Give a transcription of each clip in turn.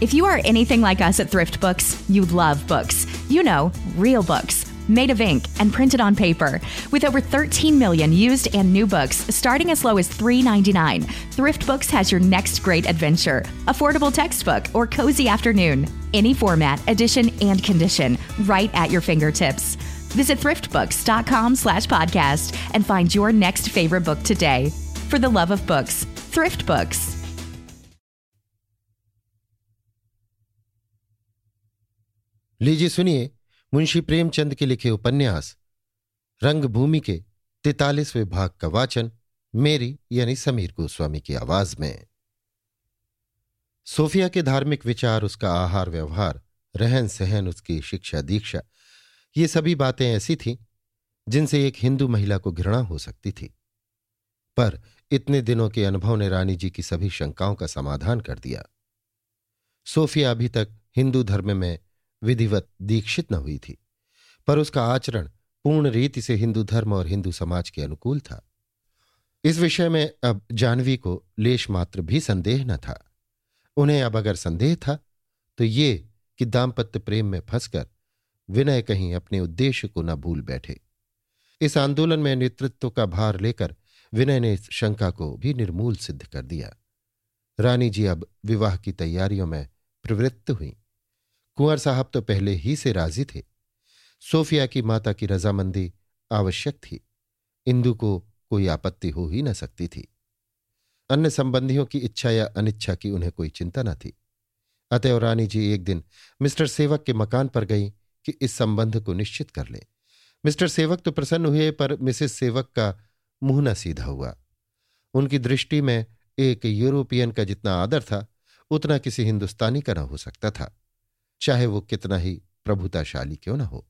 If you are anything like us at Thrift Books, you love books. You know, real books made of ink and printed on paper. With over 13 million used and new books starting as low as $3.99, Thrift Books has your next great adventure. Affordable textbook or cozy afternoon. Any format, edition, and condition, right at your fingertips. Visit thriftbooks.com slash podcast and find your next favorite book today. For the love of books, Thrift Books. लीजिए, सुनिए, मुंशी प्रेमचंद के लिखे उपन्यास रंगभूमि के तैतालीसवें भाग का वाचन, मेरी यानी समीर गोस्वामी की आवाज़ में। सोफिया के धार्मिक विचार, उसका आहार, व्यवहार, रहन सहन, उसकी शिक्षा दीक्षा, ये सभी बातें ऐसी थीं, जिनसे एक हिंदू महिला को घृणा हो सकती थी। पर इतने दिनों के अनुभव ने रानी जी की सभी शंकाओं का समाधान कर दिया। सोफिया अभी तक हिंदू धर्म में विधिवत दीक्षित न हुई थी, पर उसका आचरण पूर्ण रीति से हिंदू धर्म और हिंदू समाज के अनुकूल था। इस विषय में अब जानवी को लेश मात्र भी संदेह न था। उन्हें अब अगर संदेह था तो ये कि दाम्पत्य प्रेम में फंसकर विनय कहीं अपने उद्देश्य को न भूल बैठे। इस आंदोलन में नेतृत्व का भार लेकर विनय ने इस शंका को भी निर्मूल सिद्ध कर दिया। रानी जी अब विवाह की तैयारियों में प्रवृत्त हुई। कुंवर साहब तो पहले ही से राज़ी थे। सोफिया की माता की रजामंदी आवश्यक थी। इंदु को कोई आपत्ति हो ही न सकती थी। अन्य संबंधियों की इच्छा या अनिच्छा की उन्हें कोई चिंता न थी। अतएव रानी जी एक दिन मिस्टर सेवक के मकान पर गई कि इस संबंध को निश्चित कर ले। मिस्टर सेवक तो प्रसन्न हुए, पर मिसेस सेवक का मुँह न सीधा हुआ। उनकी दृष्टि में एक यूरोपियन का जितना आदर था, उतना किसी हिंदुस्तानी का न हो सकता था। चाहे वो कितना ही प्रभुताशाली क्यों न हो।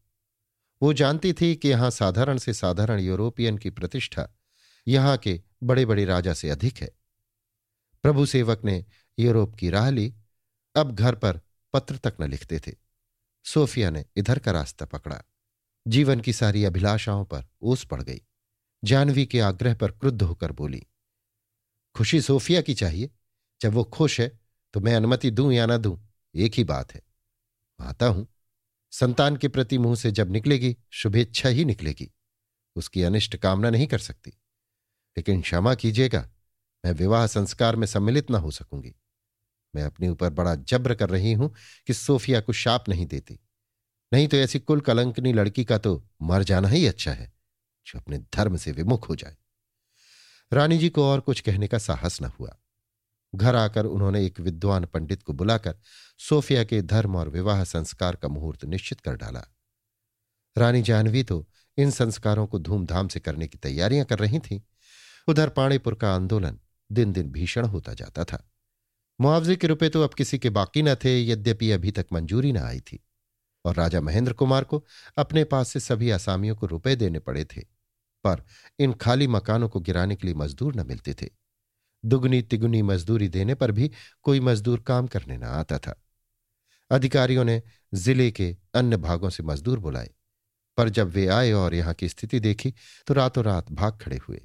वो जानती थी कि यहाँ साधारण से साधारण यूरोपियन की प्रतिष्ठा यहाँ के बड़े बड़े राजा से अधिक है। प्रभु सेवक ने यूरोप की राह ली, अब घर पर पत्र तक न लिखते थे। सोफिया ने इधर का रास्ता पकड़ा। जीवन की सारी अभिलाषाओं पर ओस पड़ गई। जानवी के आग्रह पर क्रुद्ध होकर बोली, खुशी सोफिया की चाहिए। जब वो खुश है तो मैं अनुमति दूँ या ना दूँ, एक ही बात है। आता हूँ। संतान के प्रति मुँह से जब निकलेगी, शुभेच्छा ही निकलेगी। उसकी अनिष्ट कामना नहीं कर सकती। लेकिन क्षमा कीजिएगा, मैं विवाह संस्कार में सम्मिलित ना हो सकूँगी। मैं अपने ऊपर बड़ा जब्र कर रही हूँ कि सोफिया को शाप नहीं देती। नहीं तो ऐसी कुल कलंकनी लड़की का तो मर जाना ही अच्छा है, जो अपने धर्म से विमुख हो जाए। रानी जी को और कुछ कहने का साहस न हुआ। घर आकर उन्होंने एक विद्वान पंडित को बुलाकर सोफिया के धर्म और विवाह संस्कार का मुहूर्त निश्चित कर डाला। रानी जाह्नवी तो इन संस्कारों को धूमधाम से करने की तैयारियाँ कर रही थीं। उधर पाणीपुर का आंदोलन दिन दिन भीषण होता जाता था। मुआवजे के रुपए तो अब किसी के बाकी न थे, यद्यपि अभी तक मंजूरी न आई थी। और राजा महेंद्र कुमार को अपने पास से सभी आसामियों को रुपए देने पड़े थे, पर इन खाली मकानों को गिराने के लिए मजदूर न मिलते थे। दुगनी तिगुनी मजदूरी देने पर भी कोई मजदूर काम करने न आता था। अधिकारियों ने ज़िले के अन्य भागों से मजदूर बुलाए, पर जब वे आए और यहाँ की स्थिति देखी तो रातों रात भाग खड़े हुए।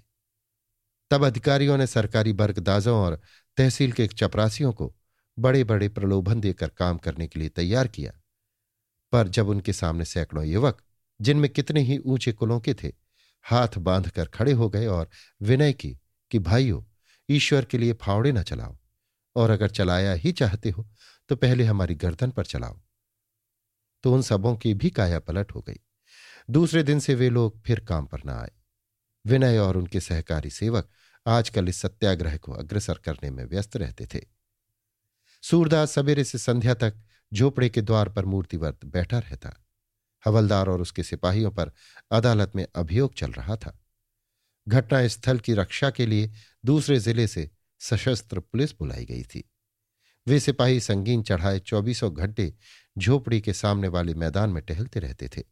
तब अधिकारियों ने सरकारी बर्गदाजों और तहसील के चपरासियों को बड़े बड़े प्रलोभन देकर काम करने के लिए तैयार किया। पर जब उनके सामने सैकड़ों युवक, जिनमें कितने ही ऊँचे कुलों के थे, हाथ बांधकर खड़े हो गए और विनय की कि, भाइयों ईश्वर के लिए फावड़े न चलाओ, और अगर चलाया ही चाहते हो तो पहले हमारी गर्दन पर चलाओ। तो उन सबों की भी काया पलट हो गई। दूसरे दिन से वे लोग फिर काम पर न आए। विनय और उनके सहकारी सेवक आजकल इस सत्याग्रह को अग्रसर करने में व्यस्त रहते थे। सूरदास सवेरे से संध्या तक झोपड़े के द्वार पर मूर्तिवर्त बैठा रहता। हवलदार और उसके सिपाहियों पर अदालत में अभियोग चल रहा था। घटनास्थल की रक्षा के लिए दूसरे ज़िले से सशस्त्र पुलिस बुलाई गई थी। वे सिपाही संगीन चढ़ाए चौबीसों घंटे झोपड़ी के सामने वाले मैदान में टहलते रहते थे।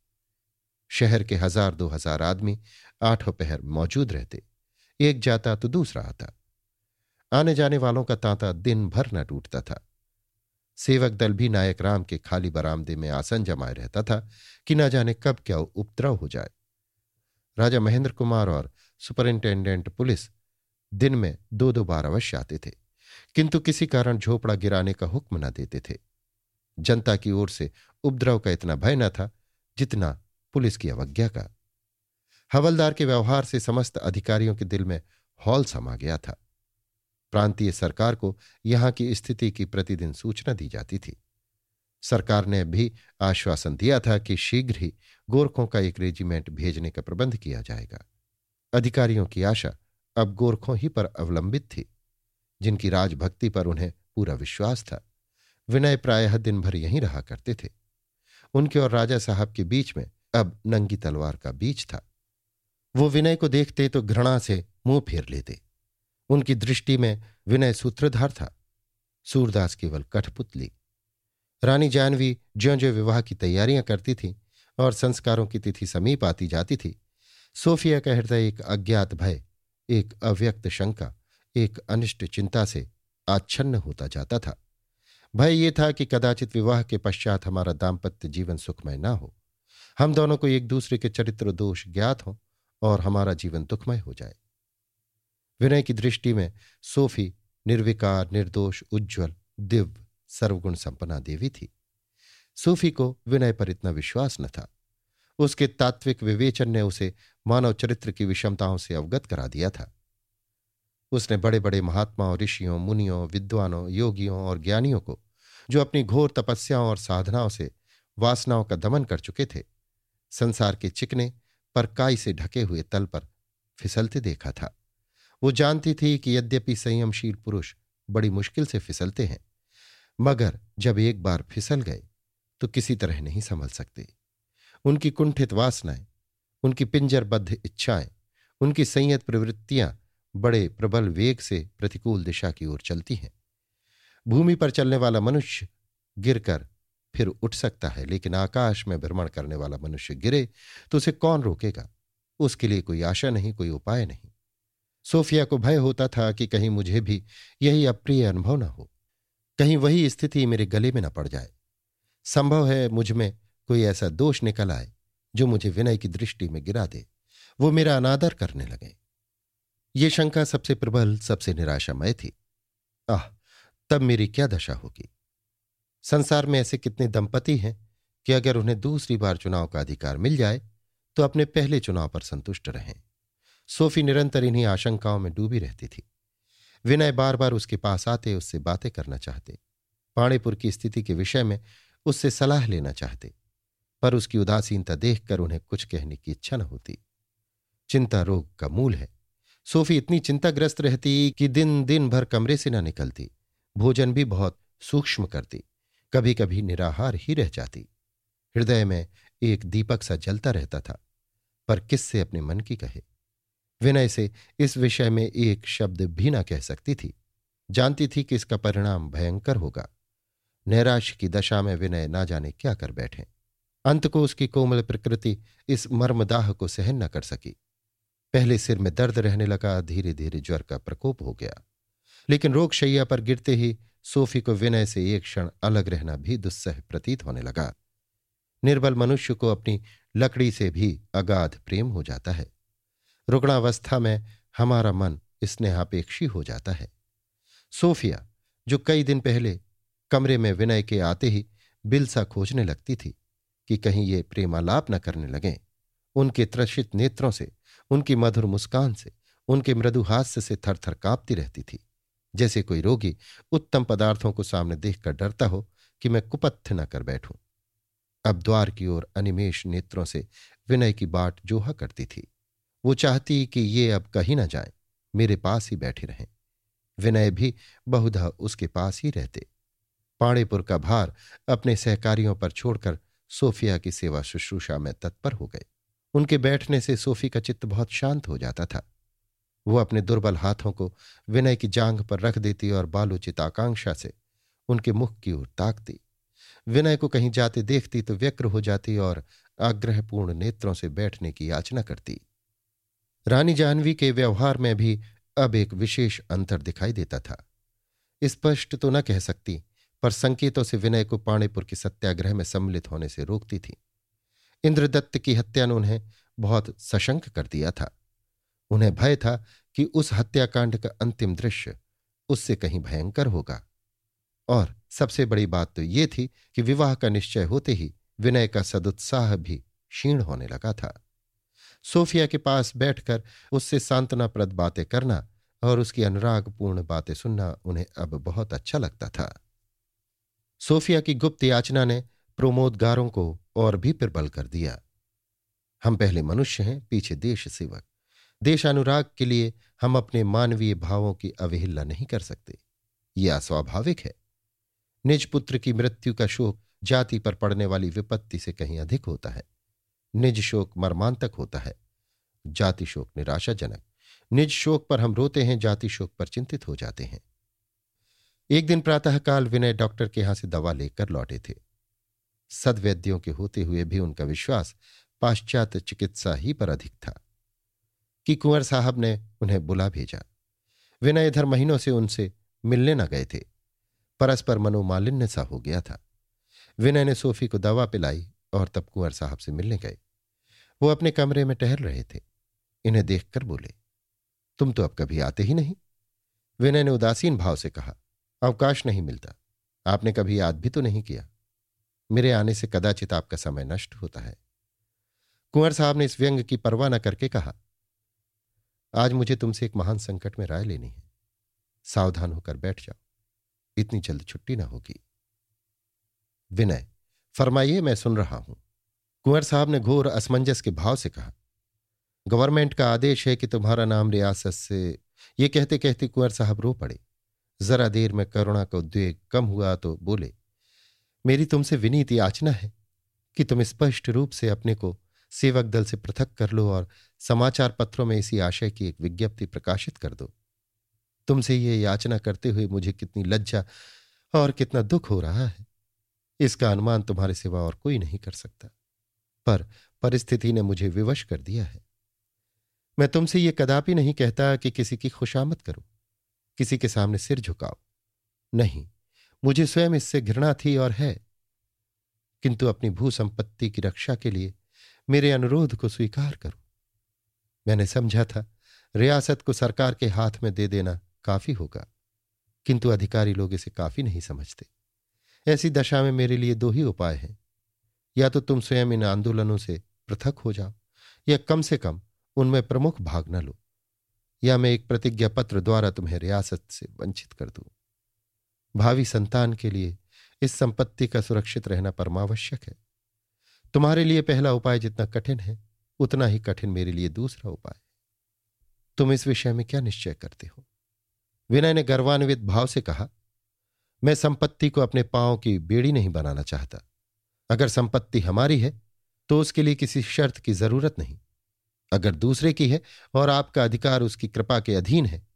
शहर के हज़ार दो हज़ार आदमी आठों पहर मौजूद रहते। एक जाता तो दूसरा आता। आने जाने वालों का तांता दिन भर न टूटता था। सेवक दल भी नायक राम के खाली बरामदे में आसन जमाए रहता था कि न जाने कब क्या उपद्रव हो जाए। राजा महेंद्र कुमार और सुपरिंटेंडेंट पुलिस दिन में दो दो बार अवश्य आते थे। किंतु किसी कारण झोपड़ा गिराने का हुक्म न देते थे। जनता की ओर से उपद्रव का इतना भय न था जितना पुलिस की अवज्ञा का। हवलदार के व्यवहार से समस्त अधिकारियों के दिल में हॉल समा गया था। प्रांतीय सरकार को यहाँ की स्थिति की प्रतिदिन सूचना दी जाती थी। सरकार ने भी आश्वासन दिया था कि शीघ्र ही गोरखों का एक रेजिमेंट भेजने का प्रबंध किया जाएगा। अधिकारियों की आशा अब गोरखों ही पर अवलंबित थी, जिनकी राजभक्ति पर उन्हें पूरा विश्वास था। विनय प्रायः दिन भर यहीं रहा करते थे। उनके और राजा साहब के बीच में अब नंगी तलवार का बीच था। वो विनय को देखते तो घृणा से मुँह फेर लेते। उनकी दृष्टि में विनय सूत्रधार था। सूरदास केवल कठपुतली। रानी जानवी ज्यो ज्यो विवाह की तैयारियाँ करती थी और संस्कारों की तिथि समीप आती जाती थी सोफिया का हृदय एक अज्ञात भय, एक अव्यक्त शंका, एक अनिष्ट चिंता से आच्छन्न होता जाता था। भय ये था कि कदाचित विवाह के पश्चात हमारा दाम्पत्य जीवन सुखमय न हो। हम दोनों को एक दूसरे के चरित्र दोष ज्ञात हों और हमारा जीवन दुखमय हो जाए। विनय की दृष्टि में सोफी निर्विकार, निर्दोष, उज्ज्वल, दिव्य, सर्वगुण संपन्ना देवी थी। सूफी को विनय पर इतना विश्वास न था। उसके तात्विक विवेचन ने उसे मानव चरित्र की विषमताओं से अवगत करा दिया था। उसने बड़े बड़े महात्माओं, ऋषियों, मुनियों, विद्वानों, योगियों और ज्ञानियों को, जो अपनी घोर तपस्याओं और साधनाओं से वासनाओं का दमन कर चुके थे, संसार के चिकने पर काई से ढके हुए तल पर फिसलते देखा था। वो जानती थी कि यद्यपि संयमशील पुरुष बड़ी मुश्किल से फिसलते हैं, मगर जब एक बार फिसल गए तो किसी तरह नहीं संभल सकते। उनकी कुंठित वासनाएँ उनकी पिंजरबद्ध इच्छाएँ, उनकी संयत प्रवृत्तियाँ बड़े प्रबल वेग से प्रतिकूल दिशा की ओर चलती हैं। भूमि पर चलने वाला मनुष्य गिरकर फिर उठ सकता है, लेकिन आकाश में भ्रमण करने वाला मनुष्य गिरे तो उसे कौन रोकेगा? उसके लिए कोई आशा नहीं, कोई उपाय नहीं। सोफिया को भय होता था कि कहीं मुझे भी यही अप्रिय अनुभव न हो। कहीं वही स्थिति मेरे गले में न पड़ जाए। संभव है मुझमें कोई ऐसा दोष निकल आए। जो मुझे विनय की दृष्टि में गिरा दे, वो मेरा अनादर करने लगे। ये शंका सबसे प्रबल, सबसे निराशामय थी। आह, तब मेरी क्या दशा होगी? संसार में ऐसे कितने दंपति हैं कि अगर उन्हें दूसरी बार चुनाव का अधिकार मिल जाए तो अपने पहले चुनाव पर संतुष्ट रहें। सोफी निरंतर इन्हीं आशंकाओं में डूबी रहती थी। विनय बार बार उसके पास आते, उससे बातें करना चाहते। पाणीपुर की स्थिति के विषय में उससे सलाह लेना चाहते। पर उसकी उदासीनता देखकर उन्हें कुछ कहने की इच्छा न होती। चिंता रोग का मूल है। सोफी इतनी चिंताग्रस्त रहती कि दिन दिन भर कमरे से न निकलती। भोजन भी बहुत सूक्ष्म करती। कभी कभी निराहार ही रह जाती। हृदय में एक दीपक सा जलता रहता था, पर किससे अपने मन की कहे? विनय से इस विषय में एक शब्द भी ना कह सकती थी। जानती थी कि इसका परिणाम भयंकर होगा। नैराश की दशा में विनय ना जाने क्या कर बैठे। अंत को उसकी कोमल प्रकृति इस मर्मदाह को सहन न कर सकी। पहले सिर में दर्द रहने लगा धीरे धीरे ज्वर का प्रकोप हो गया। लेकिन रोग शैया पर गिरते ही सोफी को विनय से एक क्षण अलग रहना भी दुस्सह प्रतीत होने लगा। निर्बल मनुष्य को अपनी लकड़ी से भी अगाध प्रेम हो जाता है। रुग्णावस्था में हमारा मन स्नेहापेक्षी हो जाता है। सोफिया, जो कई दिन पहले कमरे में विनय के आते ही बिलसा खोजने लगती थी कि कहीं ये प्रेमालाप न करने लगें। उनके त्रषित नेत्रों से, उनकी मधुर मुस्कान से, उनके मृदु हास्य से थर थर कांपती रहती थी। जैसे कोई रोगी उत्तम पदार्थों को सामने देखकर डरता हो कि मैं कुपथ्य न कर बैठूं। अब द्वार की ओर अनिमेश नेत्रों से विनय की बाट जोहा करती थी। वो चाहती कि ये अब कहीं ना जाए, मेरे पास ही बैठे रहें। विनय भी बहुधा उसके पास ही रहते। पाणीपुर का भार अपने सहकारियों पर छोड़कर सोफिया की सेवा शुश्रूषा में तत्पर हो गए उनके बैठने से सोफी का चित्त बहुत शांत हो जाता था। वो अपने दुर्बल हाथों को विनय की जांग पर रख देती और बालोचित आकांक्षा से उनके मुख की ओर ताकती। विनय को कहीं जाते देखती तो व्यक्र हो जाती और आग्रहपूर्ण नेत्रों से बैठने की याचना करती। रानी जानवी के व्यवहार में भी अब एक विशेष अंतर दिखाई देता था। स्पष्ट तो न कह सकती पर संकेतों से विनय को पाणीपुर के सत्याग्रह में सम्मिलित होने से रोकती थी। इंद्रदत्त की हत्या ने उन्हें बहुत सशंक कर दिया था। उन्हें भय था कि उस हत्याकांड का अंतिम दृश्य उससे कहीं भयंकर होगा। और सबसे बड़ी बात तो ये थी कि विवाह का निश्चय होते ही विनय का सदुत्साह भी क्षीण होने लगा था। सोफिया के पास बैठकर उससे सांत्वनाप्रद बातें करना और उसकी अनुरागपूर्ण बातें सुनना उन्हें अब बहुत अच्छा लगता था। सोफिया की गुप्त याचना ने प्रमोदगारों को और भी प्रबल कर दिया। हम पहले मनुष्य हैं, पीछे देश सेवक। देशानुराग के लिए हम अपने मानवीय भावों की अवहेलना नहीं कर सकते। यह अस्वाभाविक है। निज पुत्र की मृत्यु का शोक जाति पर पड़ने वाली विपत्ति से कहीं अधिक होता है। निज शोक मर्मांतक होता है। जाति शोक निराशाजनक। निज शोक पर हम रोते हैं, जाति शोक पर चिंतित हो जाते हैं। एक दिन प्रातःकाल विनय डॉक्टर के यहाँ से दवा लेकर लौटे थे। सदवैद्यों के होते हुए भी उनका विश्वास पाश्चात्य चिकित्सा ही पर अधिक था। कि कुंवर साहब ने उन्हें बुला भेजा। विनय इधर महीनों से उनसे मिलने न गए थे। परस्पर मनोमालिन्य सा हो गया था। विनय ने सोफी को दवा पिलाई और तब कुंवर साहब से मिलने गए। वो अपने कमरे में टहल रहे थे। इन्हें देखकर बोले, तुम तो अब कभी आते ही नहीं? विनय ने उदासीन भाव से कहा अवकाश नहीं मिलता। आपने कभी याद भी तो नहीं किया। मेरे आने से कदाचित आपका समय नष्ट होता है। कुंवर साहब ने इस व्यंग की परवाह न करके कहा, आज मुझे तुमसे एक महान संकट में राय लेनी है। सावधान होकर बैठ जाओ। इतनी जल्द छुट्टी ना होगी। विनय, फरमाइए, मैं सुन रहा हूँ। कुंवर साहब ने घोर असमंजस के भाव से कहा, गवर्नमेंट का आदेश है कि तुम्हारा नाम रियासत से ये कहते कहते कुंवर साहब रो पड़े। जरा देर में करुणा का उद्वेग कम हुआ तो बोले, मेरी तुमसे विनीत याचना है कि तुम स्पष्ट रूप से अपने को सेवक दल से पृथक कर लो और समाचार पत्रों में इसी आशय की एक विज्ञप्ति प्रकाशित कर दो। तुमसे ये याचना करते हुए मुझे कितनी लज्जा और कितना दुख हो रहा है। इसका अनुमान तुम्हारे सिवा और कोई नहीं कर सकता। पर परिस्थिति ने मुझे विवश कर दिया है। मैं तुमसे ये कदापि नहीं कहता कि किसी की खुशामद करो। किसी के सामने सिर झुकाओ। नहीं, मुझे स्वयं इससे घृणा थी और है। किंतु अपनी भू संपत्ति की रक्षा के लिए मेरे अनुरोध को स्वीकार करो। मैंने समझा था, रियासत को सरकार के हाथ में दे देना काफ़ी होगा, किंतु अधिकारी लोग इसे काफ़ी नहीं समझते। ऐसी दशा में मेरे लिए दो ही उपाय हैं। या तो तुम स्वयं इन आंदोलनों से पृथक हो जाओ, या कम से कम उनमें प्रमुख भाग न लो। या मैं एक प्रतिज्ञा पत्र द्वारा तुम्हें रियासत से वंचित कर दूँ। भावी संतान के लिए इस संपत्ति का सुरक्षित रहना परमावश्यक है। तुम्हारे लिए पहला उपाय जितना कठिन है, उतना ही कठिन मेरे लिए दूसरा उपाय तुम इस विषय में क्या निश्चय करते हो? विनय ने गर्वान्वित भाव से कहा, मैं संपत्ति को अपने पाँव की बेड़ी नहीं बनाना चाहता। अगर संपत्ति हमारी है तो उसके लिए किसी शर्त की ज़रूरत नहीं। अगर दूसरे की है और आपका अधिकार उसकी कृपा के अधीन है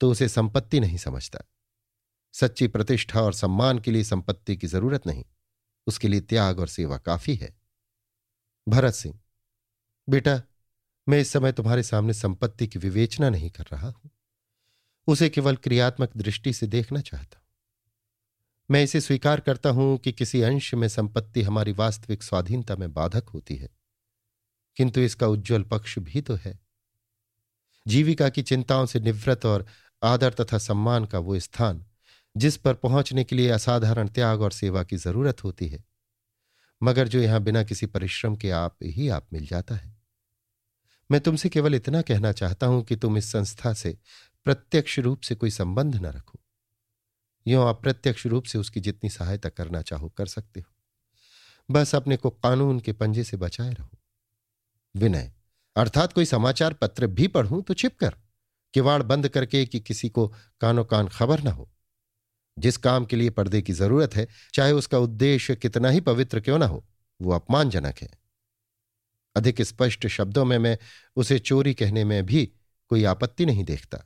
तो उसे संपत्ति नहीं समझता। सच्ची प्रतिष्ठा और सम्मान के लिए संपत्ति की ज़रूरत नहीं। उसके लिए त्याग और सेवा काफ़ी है। भरत सिंह, बेटा, मैं इस समय तुम्हारे सामने संपत्ति की विवेचना नहीं कर रहा हूँ। उसे केवल क्रियात्मक दृष्टि से देखना चाहता हूँ। मैं इसे स्वीकार करता हूँ कि किसी अंश में संपत्ति हमारी वास्तविक स्वाधीनता में बाधक होती है। किंतु इसका उज्जवल पक्ष भी तो है। जीविका की चिंताओं से निवृत्त और आदर तथा सम्मान का वो स्थान, जिस पर पहुँचने के लिए असाधारण त्याग और सेवा की ज़रूरत होती है। मगर जो यहाँ बिना किसी परिश्रम के आप ही आप मिल जाता है। मैं तुमसे केवल इतना कहना चाहता हूँ कि तुम इस संस्था से प्रत्यक्ष रूप से कोई संबंध न रखो। यो अप्रत्यक्ष रूप से उसकी जितनी सहायता करना चाहो कर सकते हो। बस अपने को कानून के पंजे से बचाए रहो। विनय। अर्थात कोई समाचार पत्र भी पढ़ूं तो छिप कर, किवाड़ बंद करके कि किसी को कानो कान खबर ना हो। जिस काम के लिए पर्दे की ज़रूरत है, चाहे उसका उद्देश्य कितना ही पवित्र क्यों ना हो, वो अपमानजनक है। अधिक स्पष्ट शब्दों में मैं उसे चोरी कहने में भी कोई आपत्ति नहीं देखता।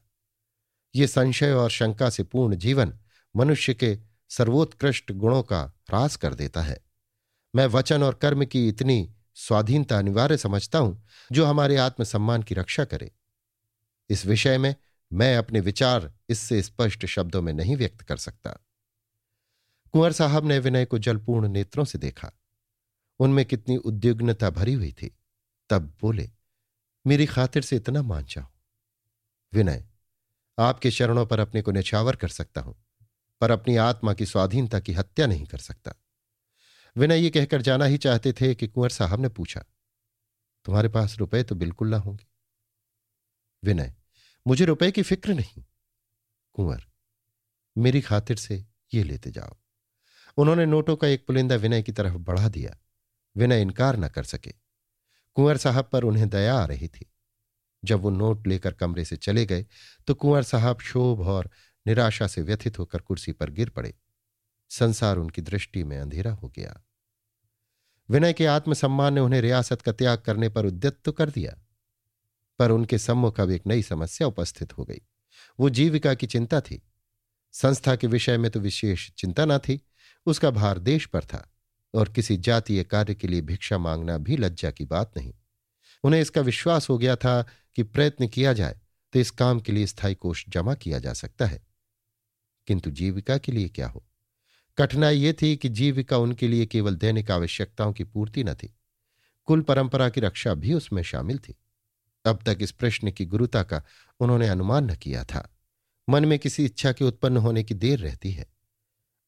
ये संशय और शंका से पूर्ण जीवन मनुष्य के सर्वोत्कृष्ट गुणों का ह्रास कर देता है। मैं वचन और कर्म की इतनी स्वाधीनता अनिवार्य समझता हूँ, जो हमारे आत्मसम्मान की रक्षा करे। इस विषय में मैं अपने विचार इससे स्पष्ट शब्दों में नहीं व्यक्त कर सकता। कुंवर साहब ने विनय को जलपूर्ण नेत्रों से देखा। उनमें कितनी उद्विग्नता भरी हुई थी। तब बोले, मेरी खातिर से इतना मान जाओ। विनय, आपके चरणों पर अपने को निछावर कर सकता हूँ, पर अपनी आत्मा की स्वाधीनता की हत्या नहीं कर सकता। विनय ये कहकर जाना ही चाहते थे कि कुंवर साहब ने पूछा, तुम्हारे पास रुपए तो बिल्कुल ना होंगे? विनय, मुझे रुपए की फ़िक्र नहीं। कुंवर, मेरी खातिर से ये लेते जाओ। उन्होंने नोटों का एक पुलिंदा विनय की तरफ़ बढ़ा दिया। विनय इनकार न कर सके। कुंवर साहब पर उन्हें दया आ रही थी। जब वो नोट लेकर कमरे से चले गए तो कुंवर साहब शोभ और निराशा से व्यथित होकर कुर्सी पर गिर पड़े। संसार उनकी दृष्टि में अंधेरा हो गया। विनय के आत्मसम्मान ने उन्हें रियासत का त्याग करने पर उद्यत तो कर दिया, पर उनके सम्मुख अब एक नई समस्या उपस्थित हो गई। वो जीविका की चिंता थी। संस्था के विषय में तो विशेष चिंता न थी। उसका भार देश पर था और किसी जातीय कार्य के लिए भिक्षा मांगना भी लज्जा की बात नहीं। उन्हें इसका विश्वास हो गया था कि प्रयत्न किया जाए तो इस काम के लिए स्थायी कोष जमा किया जा सकता है। किंतु जीविका के लिए क्या हो? कठिनाई ये थी कि जीविका उनके लिए केवल दैनिक आवश्यकताओं की पूर्ति न थी। कुल परंपरा की रक्षा भी उसमें शामिल थी। अब तक इस प्रश्न की गुरुता का उन्होंने अनुमान न किया था। मन में किसी इच्छा के उत्पन्न होने की देर रहती है।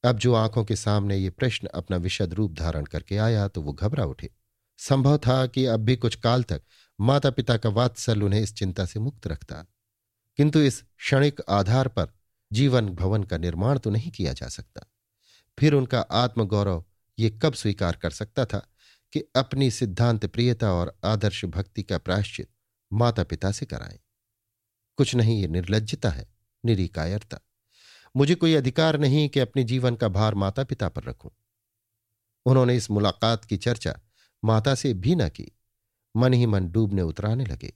अब जो आँखों के सामने ये प्रश्न अपना विशद रूप धारण करके आया तो वो घबरा उठे। संभव था कि अब भी कुछ काल तक माता पिता का वात्सल उन्हें इस चिंता से मुक्त रखता। किंतु इस क्षणिक आधार पर जीवन भवन का निर्माण तो नहीं किया जा सकता। फिर उनका आत्मगौरव ये कब स्वीकार कर सकता था कि अपनी सिद्धांत प्रियता और आदर्श भक्ति का प्रायश्चित माता पिता से कराएँ? कुछ नहीं, ये निर्लजता है, निरीकायरता। मुझे कोई अधिकार नहीं कि अपने जीवन का भार माता पिता पर रखूँ। उन्होंने इस मुलाकात की चर्चा माता से भी न की। मन ही मन डूबने उतराने लगे।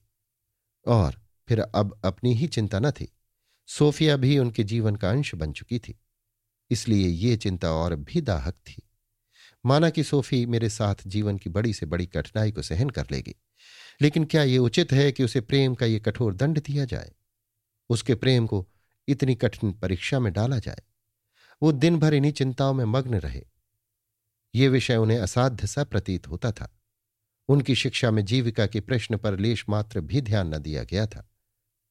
और फिर अब अपनी ही चिंता न थी। सोफिया भी उनके जीवन का अंश बन चुकी थी। इसलिए ये चिंता और भी दाहक थी। माना कि सोफी मेरे साथ जीवन की बड़ी से बड़ी कठिनाई को सहन कर लेगी, लेकिन क्या ये उचित है कि उसे प्रेम का ये कठोर दंड दिया जाए? उसके प्रेम को इतनी कठिन परीक्षा में डाला जाए। वो दिन भर इन्हीं चिंताओं में मग्न रहे। ये विषय उन्हें असाध्य सा प्रतीत होता था। उनकी शिक्षा में जीविका के प्रश्न पर लेश मात्र भी ध्यान न दिया गया था।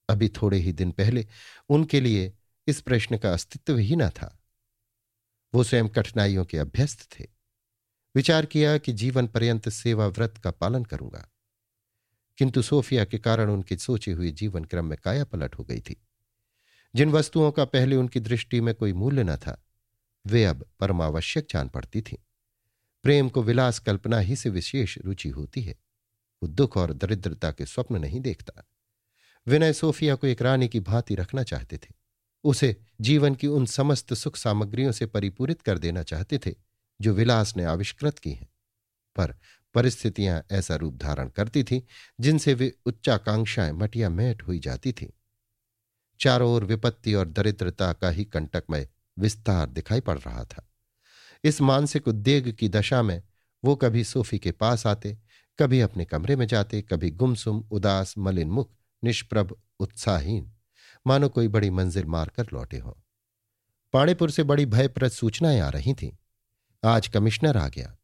अभी थोड़े ही दिन पहले उनके लिए इस प्रश्न का अस्तित्व ही न था। वो स्वयं कठिनाइयों के अभ्यस्त थे। विचार किया कि जीवन पर्यंत सेवा व्रत का पालन करूँगा। किंतु सोफिया के कारण उनके सोचे हुए जीवन क्रम में काया पलट हो गई थी। जिन वस्तुओं का पहले उनकी दृष्टि में कोई मूल्य न था, वे अब परमावश्यक जान पड़ती थीं। प्रेम को विलास कल्पना ही से विशेष रुचि होती है। वो दुख और दरिद्रता के स्वप्न नहीं देखता। विनय सोफिया को एक रानी की भांति रखना चाहते थे। उसे जीवन की उन समस्त सुख सामग्रियों से परिपूरित कर देना चाहते थे, जो विलास ने आविष्कृत की हैं। पर परिस्थितियाँ ऐसा रूप धारण करती थीं, जिनसे वे उच्चाकांक्षाएँ मटिया मैट हुई जाती थीं। चारों ओर विपत्ति और दरिद्रता का ही कंटकमय विस्तार दिखाई पड़ रहा था। इस मानसिक उद्वेग की दशा में वो कभी सोफी के पास आते, कभी अपने कमरे में जाते, कभी गुमसुम, उदास, मलिन मुख, निष्प्रभ उत्साहहीन मानो कोई बड़ी मंजिल मारकर लौटे हों। पाणीपुर से बड़ी भयप्रद सूचनाएँ आ रही थीं। आज कमिश्नर आ गया।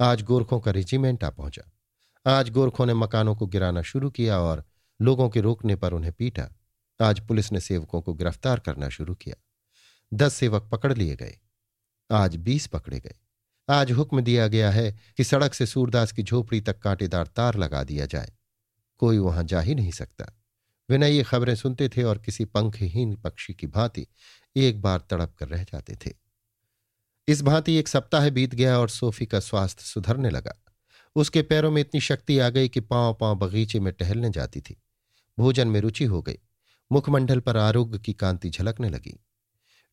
आज गोरखों का रेजिमेंट आ पहुँचा। आज गोरखों ने मकानों को गिराना शुरू किया और लोगों के रोकने पर उन्हें पीटा। आज पुलिस ने सेवकों को गिरफ़्तार करना शुरू किया। दस सेवक पकड़ लिए गए। आज बीस पकड़े गए। आज हुक्म दिया गया है कि सड़क से सूरदास की झोपड़ी तक कांटेदार तार लगा दिया जाए। कोई वहाँ जा ही नहीं सकता। विनय ये खबरें सुनते थे और किसी पंखहीन पक्षी की भांति एक बार तड़प कर रह जाते थे। इस भांति एक सप्ताह बीत गया और सोफी का स्वास्थ्य सुधरने लगा। उसके पैरों में इतनी शक्ति आ गई कि पाँव पाँव बगीचे में टहलने जाती थी। भोजन में रुचि हो गई। मुखमंडल पर आरोग्य की कांति झलकने लगी।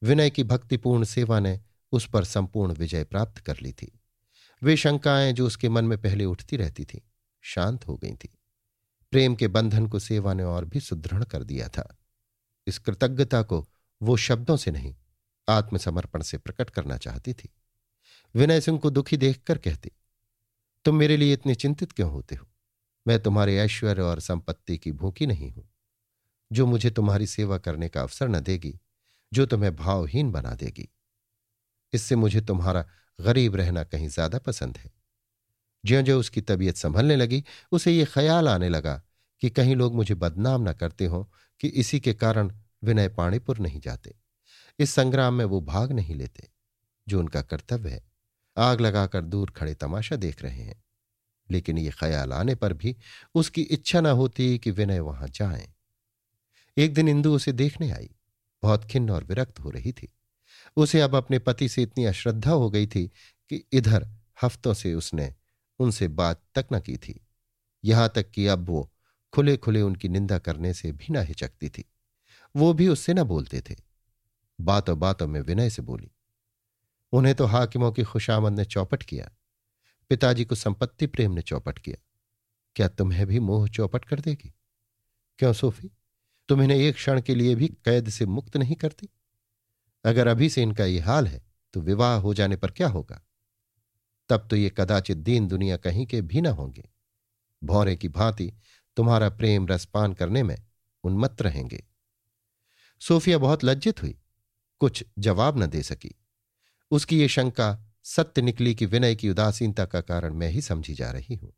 विनय की भक्तिपूर्ण सेवा ने उस पर संपूर्ण विजय प्राप्त कर ली थी। वे शंकाएँ जो उसके मन में पहले उठती रहती थी, शांत हो गई थी। प्रेम के बंधन को सेवा ने और भी सुदृढ़ कर दिया था। इस कृतज्ञता को वो शब्दों से नहीं, आत्मसमर्पण से प्रकट करना चाहती थी। विनय सिंह को दुखी देखकर कहती, तुम मेरे लिए इतने चिंतित क्यों होते हो? मैं तुम्हारे ऐश्वर्य और संपत्ति की भूखी नहीं हूँ। जो मुझे तुम्हारी सेवा करने का अवसर न देगी, जो तुम्हें भावहीन बना देगी, इससे मुझे तुम्हारा गरीब रहना कहीं ज़्यादा पसंद है। ज्यो ज्यो उसकी तबीयत संभलने लगी, उसे ये ख्याल आने लगा कि कहीं लोग मुझे बदनाम न करते हों, कि इसी के कारण विनय पाणीपुर नहीं जाते। इस संग्राम में वो भाग नहीं लेते, जो उनका कर्तव्य है। आग लगाकर दूर खड़े तमाशा देख रहे हैं। लेकिन ये ख्याल आने पर भी उसकी इच्छा न होती कि विनय वहाँ जाए। एक दिन इंदु उसे देखने आई। बहुत खिन्न और विरक्त हो रही थी। उसे अब अपने पति से इतनी अश्रद्धा हो गई थी कि इधर हफ्तों से उसने उनसे बात तक न की थी। यहाँ तक कि अब वो खुले खुले उनकी निंदा करने से भी न हिचकती थी। वो भी उससे न बोलते थे। बातों बातों में विनय से बोली, उन्हें तो हाकिमों की खुशामद ने चौपट किया। पिताजी को संपत्ति प्रेम ने चौपट किया। क्या तुम्हें भी मोह चौपट कर देगी? क्यों सोफी? तुम इन्हें एक क्षण के लिए भी कैद से मुक्त नहीं करती? अगर अभी से इनका यह हाल है तो विवाह हो जाने पर क्या होगा? तब तो ये कदाचित दीन दुनिया कहीं के भी न होंगे। भौरे की भांति तुम्हारा प्रेम रसपान करने में उन्मत्त रहेंगे। सोफिया बहुत लज्जित हुई, कुछ जवाब न दे सकी। उसकी ये शंका सत्य निकली कि विनय की उदासीनता का कारण मैं ही समझी जा रही हूँ।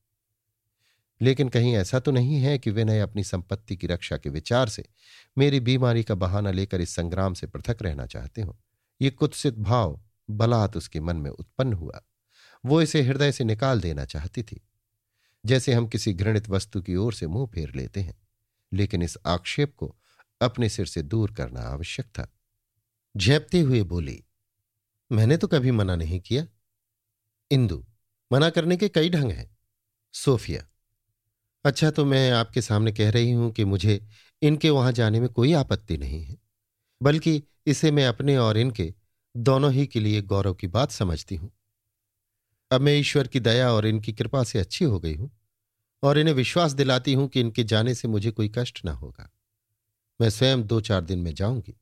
लेकिन कहीं ऐसा तो नहीं है कि विनय अपनी संपत्ति की रक्षा के विचार से मेरी बीमारी का बहाना लेकर इस संग्राम से पृथक रहना चाहते हो। ये कुत्सित भाव, बलात् उसके मन में उत्पन्न हुआ। वो इसे हृदय से निकाल देना चाहती थी। जैसे हम किसी घृणित वस्तु की ओर से मुँह फेर लेते हैं, लेकिन इस आक्षेप को अपने सिर से दूर करना आवश्यक था। झेपते हुए बोली, मैंने तो कभी मना नहीं किया। इंदु, मना करने के कई ढंग हैं। सोफिया अच्छा तो मैं आपके सामने कह रही हूँ कि मुझे इनके वहाँ जाने में कोई आपत्ति नहीं है, बल्कि इसे मैं अपने और इनके दोनों ही के लिए गौरव की बात समझती हूँ। अब मैं ईश्वर की दया और इनकी कृपा से अच्छी हो गई हूँ और इन्हें विश्वास दिलाती हूँ कि इनके जाने से मुझे कोई कष्ट ना होगा। मैं स्वयं दो चार दिन में जाऊँगी।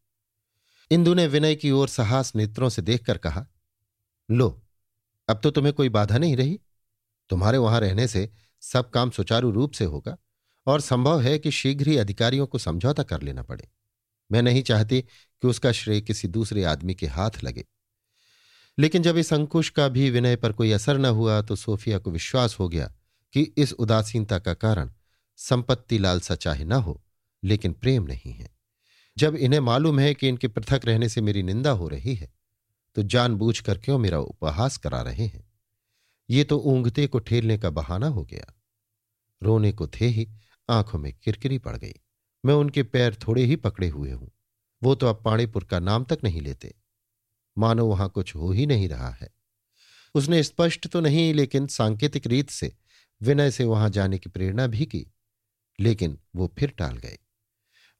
इंदु ने विनय की ओर साहस नेत्रों से देखकर कहा, लो, अब तो तुम्हें कोई बाधा नहीं रही? तुम्हारे वहाँ रहने से सब काम सुचारू रूप से होगा और संभव है कि शीघ्र ही अधिकारियों को समझौता कर लेना पड़े। मैं नहीं चाहती कि उसका श्रेय किसी दूसरे आदमी के हाथ लगे। लेकिन जब इस अंकुश का भी विनय पर कोई असर न हुआ तो सोफिया को विश्वास हो गया कि इस उदासीनता का कारण संपत्ति लालसा चाहे न हो, लेकिन प्रेम नहीं है। जब इन्हें मालूम है कि इनके पृथक रहने से मेरी निंदा हो रही है तो जानबूझकर क्यों मेरा उपहास करा रहे हैं? ये तो ऊंघते को ठेलने का बहाना हो गया। रोने को थे ही, आँखों में किरकिरी पड़ गई। मैं उनके पैर थोड़े ही पकड़े हुए हूँ। वो तो अब पाणीपुर का नाम तक नहीं लेते। मानो वहाँ कुछ हो ही नहीं रहा है। उसने स्पष्ट तो नहीं, लेकिन सांकेतिक रीत से विनय से वहाँ जाने की प्रेरणा भी की, लेकिन वो फिर टाल गए।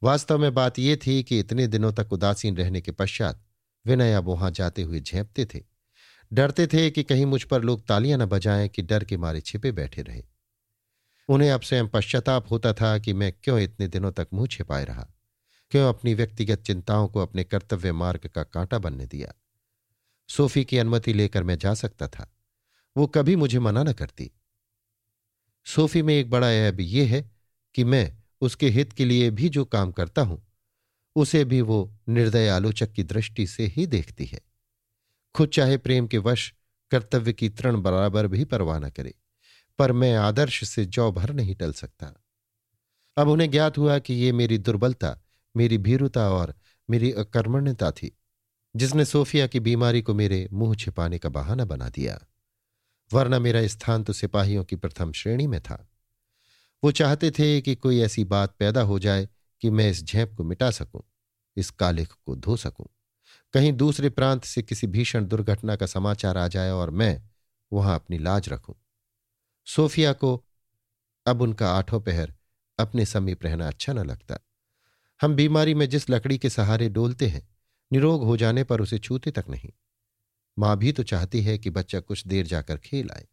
वास्तव में बात यह थी कि इतने दिनों तक उदासीन रहने के पश्चात विनय अब वहाँ जाते हुए झेपते थे। डरते थे कि कहीं मुझ पर लोग तालियाँ न बजाएँ कि डर के मारे छिपे बैठे रहे। उन्हें अब स्वयं पश्चाताप होता था कि मैं क्यों इतने दिनों तक मुँह छिपाए रहा, क्यों अपनी व्यक्तिगत चिंताओं को अपने कर्तव्य मार्ग का कांटा बनने दिया। सोफी की अनुमति लेकर मैं जा सकता था। वो कभी मुझे मना न करती। सोफी में एक बड़ा ऐब यह है कि मैं उसके हित के लिए भी जो काम करता हूँ, उसे भी वो निर्दय आलोचक की दृष्टि से ही देखती है। खुद चाहे प्रेम के वश कर्तव्य की तृण बराबर भी परवाह न करे, पर मैं आदर्श से जौ भर नहीं टल सकता। अब उन्हें ज्ञात हुआ कि ये मेरी दुर्बलता, मेरी भीरुता और मेरी अकर्मण्यता थी। जिसने सोफिया की बीमारी को मेरे मुँह छिपाने का बहाना बना दिया। वरना मेरा स्थान तो सिपाहियों की प्रथम श्रेणी में था। वो चाहते थे कि कोई ऐसी बात पैदा हो जाए कि मैं इस झेप को मिटा सकूँ, इस कालिख को धो सकूँ। कहीं दूसरे प्रांत से किसी भीषण दुर्घटना का समाचार आ जाए और मैं वहाँ अपनी लाज रखूँ। सोफिया को अब उनका आठों पहर अपने समीप रहना अच्छा न लगता। हम बीमारी में जिस लकड़ी के सहारे डोलते हैं निरोग हो जाने पर उसे छूते तक नहीं। माँ भी तो चाहती है कि बच्चा कुछ देर जाकर खेल आए।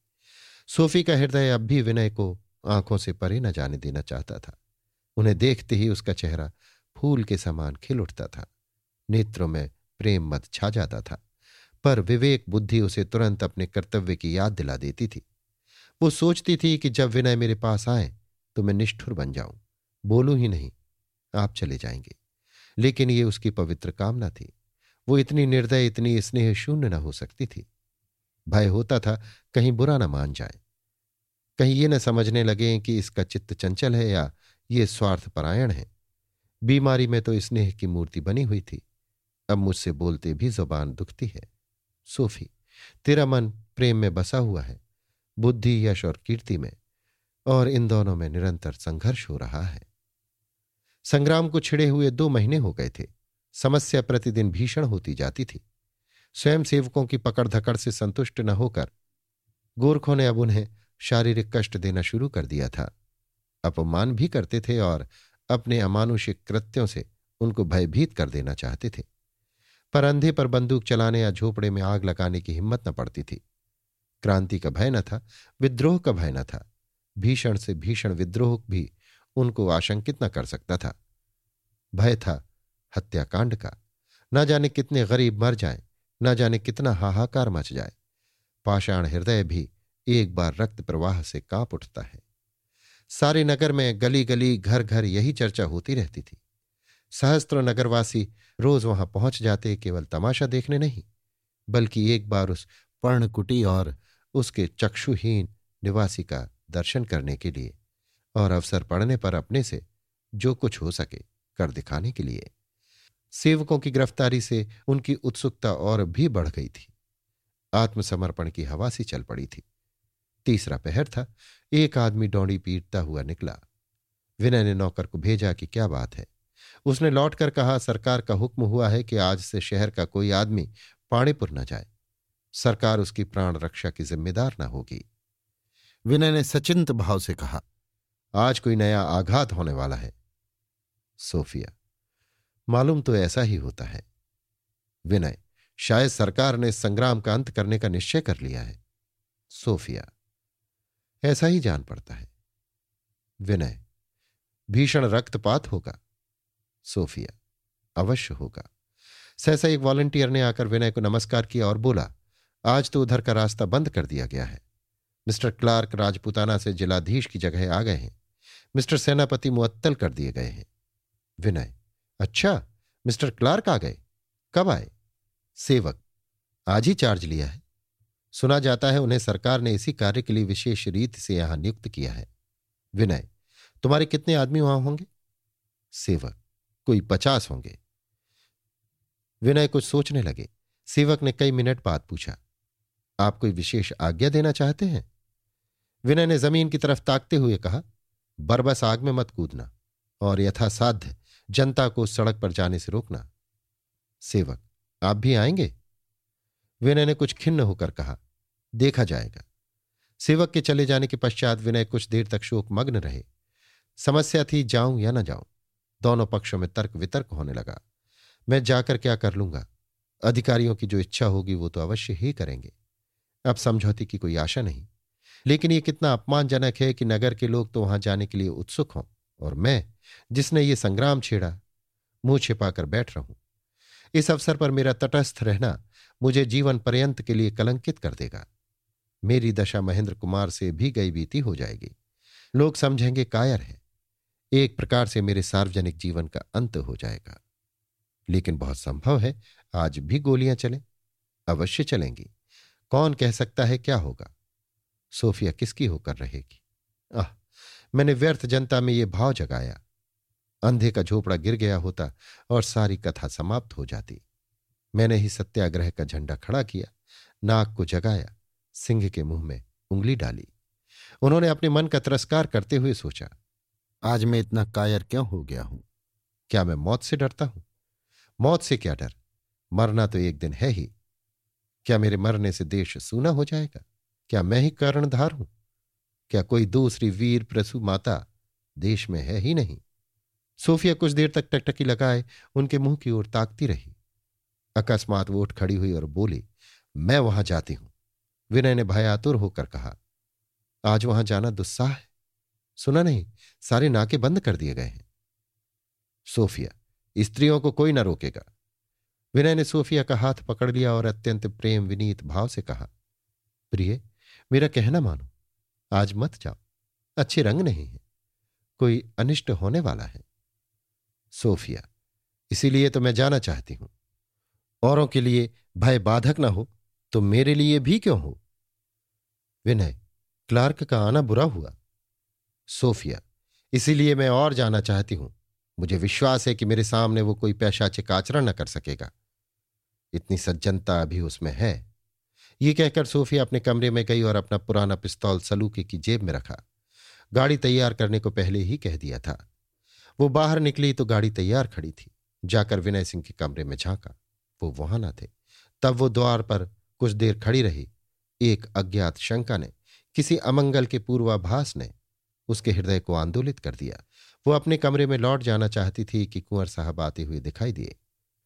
सोफी का हृदय अब भी विनय को आँखों से परे न जाने देना चाहता था। उन्हें देखते ही उसका चेहरा फूल के समान खिल उठता था। नेत्रों में प्रेम मत छा जाता था, पर विवेक बुद्धि उसे तुरंत अपने कर्तव्य की याद दिला देती थी। वो सोचती थी कि जब विनय मेरे पास आए तो मैं निष्ठुर बन जाऊँ। बोलूँ ही नहीं, आप चले जाएँगे। लेकिन ये उसकी पवित्र कामना थी। वो इतनी निर्दय, इतनी स्नेह शून्य न हो सकती थी। भय होता था, कहीं बुरा न मान जाए। कहीं ये न समझने लगे कि इसका चित्त चंचल है या ये स्वार्थपरायण है। बीमारी में तो स्नेह की मूर्ति बनी हुई थी। अब मुझसे बोलते भी ज़ुबान दुखती है। सोफी, तेरा मन प्रेम में बसा हुआ है, बुद्धि, यश और कीर्ति में, और इन दोनों में निरंतर संघर्ष हो रहा है। संग्राम को छिड़े हुए दो महीने हो गए थे। समस्या प्रतिदिन भीषण होती जाती थी। स्वयं सेवकों की पकड़ धकड़ से संतुष्ट न होकर गोरखों ने अब उन्हें शारीरिक कष्ट देना शुरू कर दिया था। अपमान भी करते थे और अपने अमानुषिक कृत्यों से उनको भयभीत कर देना चाहते थे। पर अंधे पर बंदूक चलाने या झोपड़े में आग लगाने की हिम्मत न पड़ती थी। क्रांति का भय न था, विद्रोह का भय न था। भीषण से भीषण विद्रोह भी उनको आशंकित न कर सकता था। भय था हत्याकांड का। न जाने कितने गरीब मर जाएँ, न जाने कितना हाहाकार मच जाए। पाषाण हृदय भी एक बार रक्त प्रवाह से काँप उठता है। सारे नगर में गली गली घर घर यही चर्चा होती रहती थी। सहस्त्र नगरवासी रोज वहाँ पहुँच जाते, केवल तमाशा देखने नहीं, बल्कि एक बार उस पर्णकुटी और उसके चक्षुहीन निवासी का दर्शन करने के लिए। और अवसर पड़ने पर अपने से जो कुछ हो सके कर दिखाने के लिए। सेवकों की गिरफ्तारी से उनकी उत्सुकता और भी बढ़ गई थी। आत्मसमर्पण की हवा सी चल पड़ी थी। तीसरा पहर था। एक आदमी डोंडी पीटता हुआ निकला। विनय ने नौकर को भेजा कि क्या बात है? उसने लौटकर कहा, सरकार का हुक्म हुआ है कि आज से शहर का कोई आदमी पाणीपुर न जाए। सरकार उसकी प्राण रक्षा की जिम्मेदार न होगी। विनय ने सचिंत भाव से कहा आज कोई नया आघात होने वाला है। सोफिया, मालूम तो ऐसा ही होता है। विनय, शायद सरकार ने संग्राम का अंत करने का निश्चय कर लिया है। सोफिया, ऐसा ही जान पड़ता है। विनय, भीषण रक्तपात होगा। सोफिया, अवश्य होगा। सहसा एक वॉलंटियर ने आकर विनय को नमस्कार किया और बोला, आज तो उधर का रास्ता बंद कर दिया गया है। मिस्टर क्लार्क राजपुताना से जिलाधीश की जगह आ गए हैं। मिस्टर सेनापति मुअत्तल कर दिए गए हैं। विनय अच्छा मिस्टर क्लार्क आ गए। कब आए? सेवक, आज ही चार्ज लिया है। सुना जाता है उन्हें सरकार ने इसी कार्य के लिए विशेष रीति से यहाँ नियुक्त किया है। विनय, तुम्हारे कितने आदमी वहाँ होंगे? सेवक, कोई पचास होंगे। विनय कुछ सोचने लगे। सेवक ने कई मिनट बाद पूछा, आप कोई विशेष आज्ञा देना चाहते हैं? विनय ने ज़मीन की तरफ़ ताकते हुए कहा बरबस आग में मत कूदना और यथासाध्य जनता को सड़क पर जाने से रोकना। सेवक, आप भी आएँगे? विनय ने कुछ खिन्न होकर कहा, देखा जाएगा। सेवक के चले जाने के पश्चात विनय कुछ देर तक शोक मग्न रहे। समस्या थी जाऊँ या न जाऊँ, दोनों पक्षों में तर्क वितर्क होने लगा। मैं जाकर क्या कर लूँगा? अधिकारियों की जो इच्छा होगी वो तो अवश्य ही करेंगे। अब समझौते की कोई आशा नहीं। लेकिन ये कितना अपमानजनक है कि नगर के लोग तो वहाँ जाने के लिए उत्सुक हों। और मैं, जिसने ये संग्राम छेड़ा, मुँह छिपाकर बैठ रहूँ इस अवसर पर मेरा तटस्थ रहना मुझे जीवन पर्यंत के लिए कलंकित कर देगा। मेरी दशा महेंद्र कुमार से भी गई बीती हो जाएगी। लोग समझेंगे कायर है। एक प्रकार से मेरे सार्वजनिक जीवन का अंत हो जाएगा। लेकिन बहुत संभव है, आज भी गोलियाँ चलें। अवश्य चलेंगी। कौन कह सकता है क्या होगा? सोफिया, किसकी होकर रहेगी? आह, मैंने व्यर्थ जनता में ये भाव जगाया। अंधे का झोपड़ा गिर गया होता और सारी कथा समाप्त हो जाती। मैंने ही सत्याग्रह का झंडा खड़ा किया नाक को जगाया, सिंह के मुँह में उंगली डाली। उन्होंने अपने मन का तिरस्कार करते हुए सोचा, आज मैं इतना कायर क्यों हो गया हूँ? क्या मैं मौत से डरता हूँ? मौत से क्या डर? मरना तो एक दिन है ही। क्या मेरे मरने से देश सूना हो जाएगा? क्या मैं ही कर्णधार हूँ? क्या कोई दूसरी वीर प्रसु माता देश में है ही नहीं? सोफिया कुछ देर तक टकटकी लगाए, उनके मुँह की ओर ताकती रही। अकस्मात वो उठ खड़ी हुई और बोली, मैं वहाँ जाती हूँ। विनय ने भयातुर होकर कहा, आज वहाँ जाना दुस्साह है। सुना नहीं, सारे नाके बंद कर दिए गए हैं। सोफिया, स्त्रियों को कोई ना रोकेगा। विनय ने सोफिया का हाथ पकड़ लिया और अत्यंत प्रेम विनीत भाव से कहा, प्रिय मेरा कहना मानो, आज मत जाओ, अच्छे रंग नहीं है, कोई अनिष्ट होने वाला है। सोफिया, इसीलिए तो मैं जाना चाहती हूँ। औरों के लिए भय बाधक ना हो तो मेरे लिए भी क्यों हो? विनय, क्लार्क का आना बुरा हुआ। सोफिया, इसीलिए मैं और जाना चाहती हूँ। मुझे विश्वास है कि मेरे सामने वो कोई पैशाचिक आचरण न कर सकेगा। इतनी सज्जनता अभी उसमें है। ये कहकर सोफिया अपने कमरे में गई और अपना पुराना पिस्तौल सलूके की जेब में रखा। गाड़ी तैयार करने को पहले ही कह दिया था। वो बाहर निकली तो गाड़ी तैयार खड़ी थी। जाकर विनय सिंह के कमरे में झांका। वो वहाँ न थे। तब वो द्वार पर कुछ देर खड़ी रही। एक अज्ञात शंका ने, किसी अमंगल के पूर्वाभास ने उसके हृदय को आंदोलित कर दिया। वो अपने कमरे में लौट जाना चाहती थी कि कुंवर साहब आते हुए दिखाई दिए।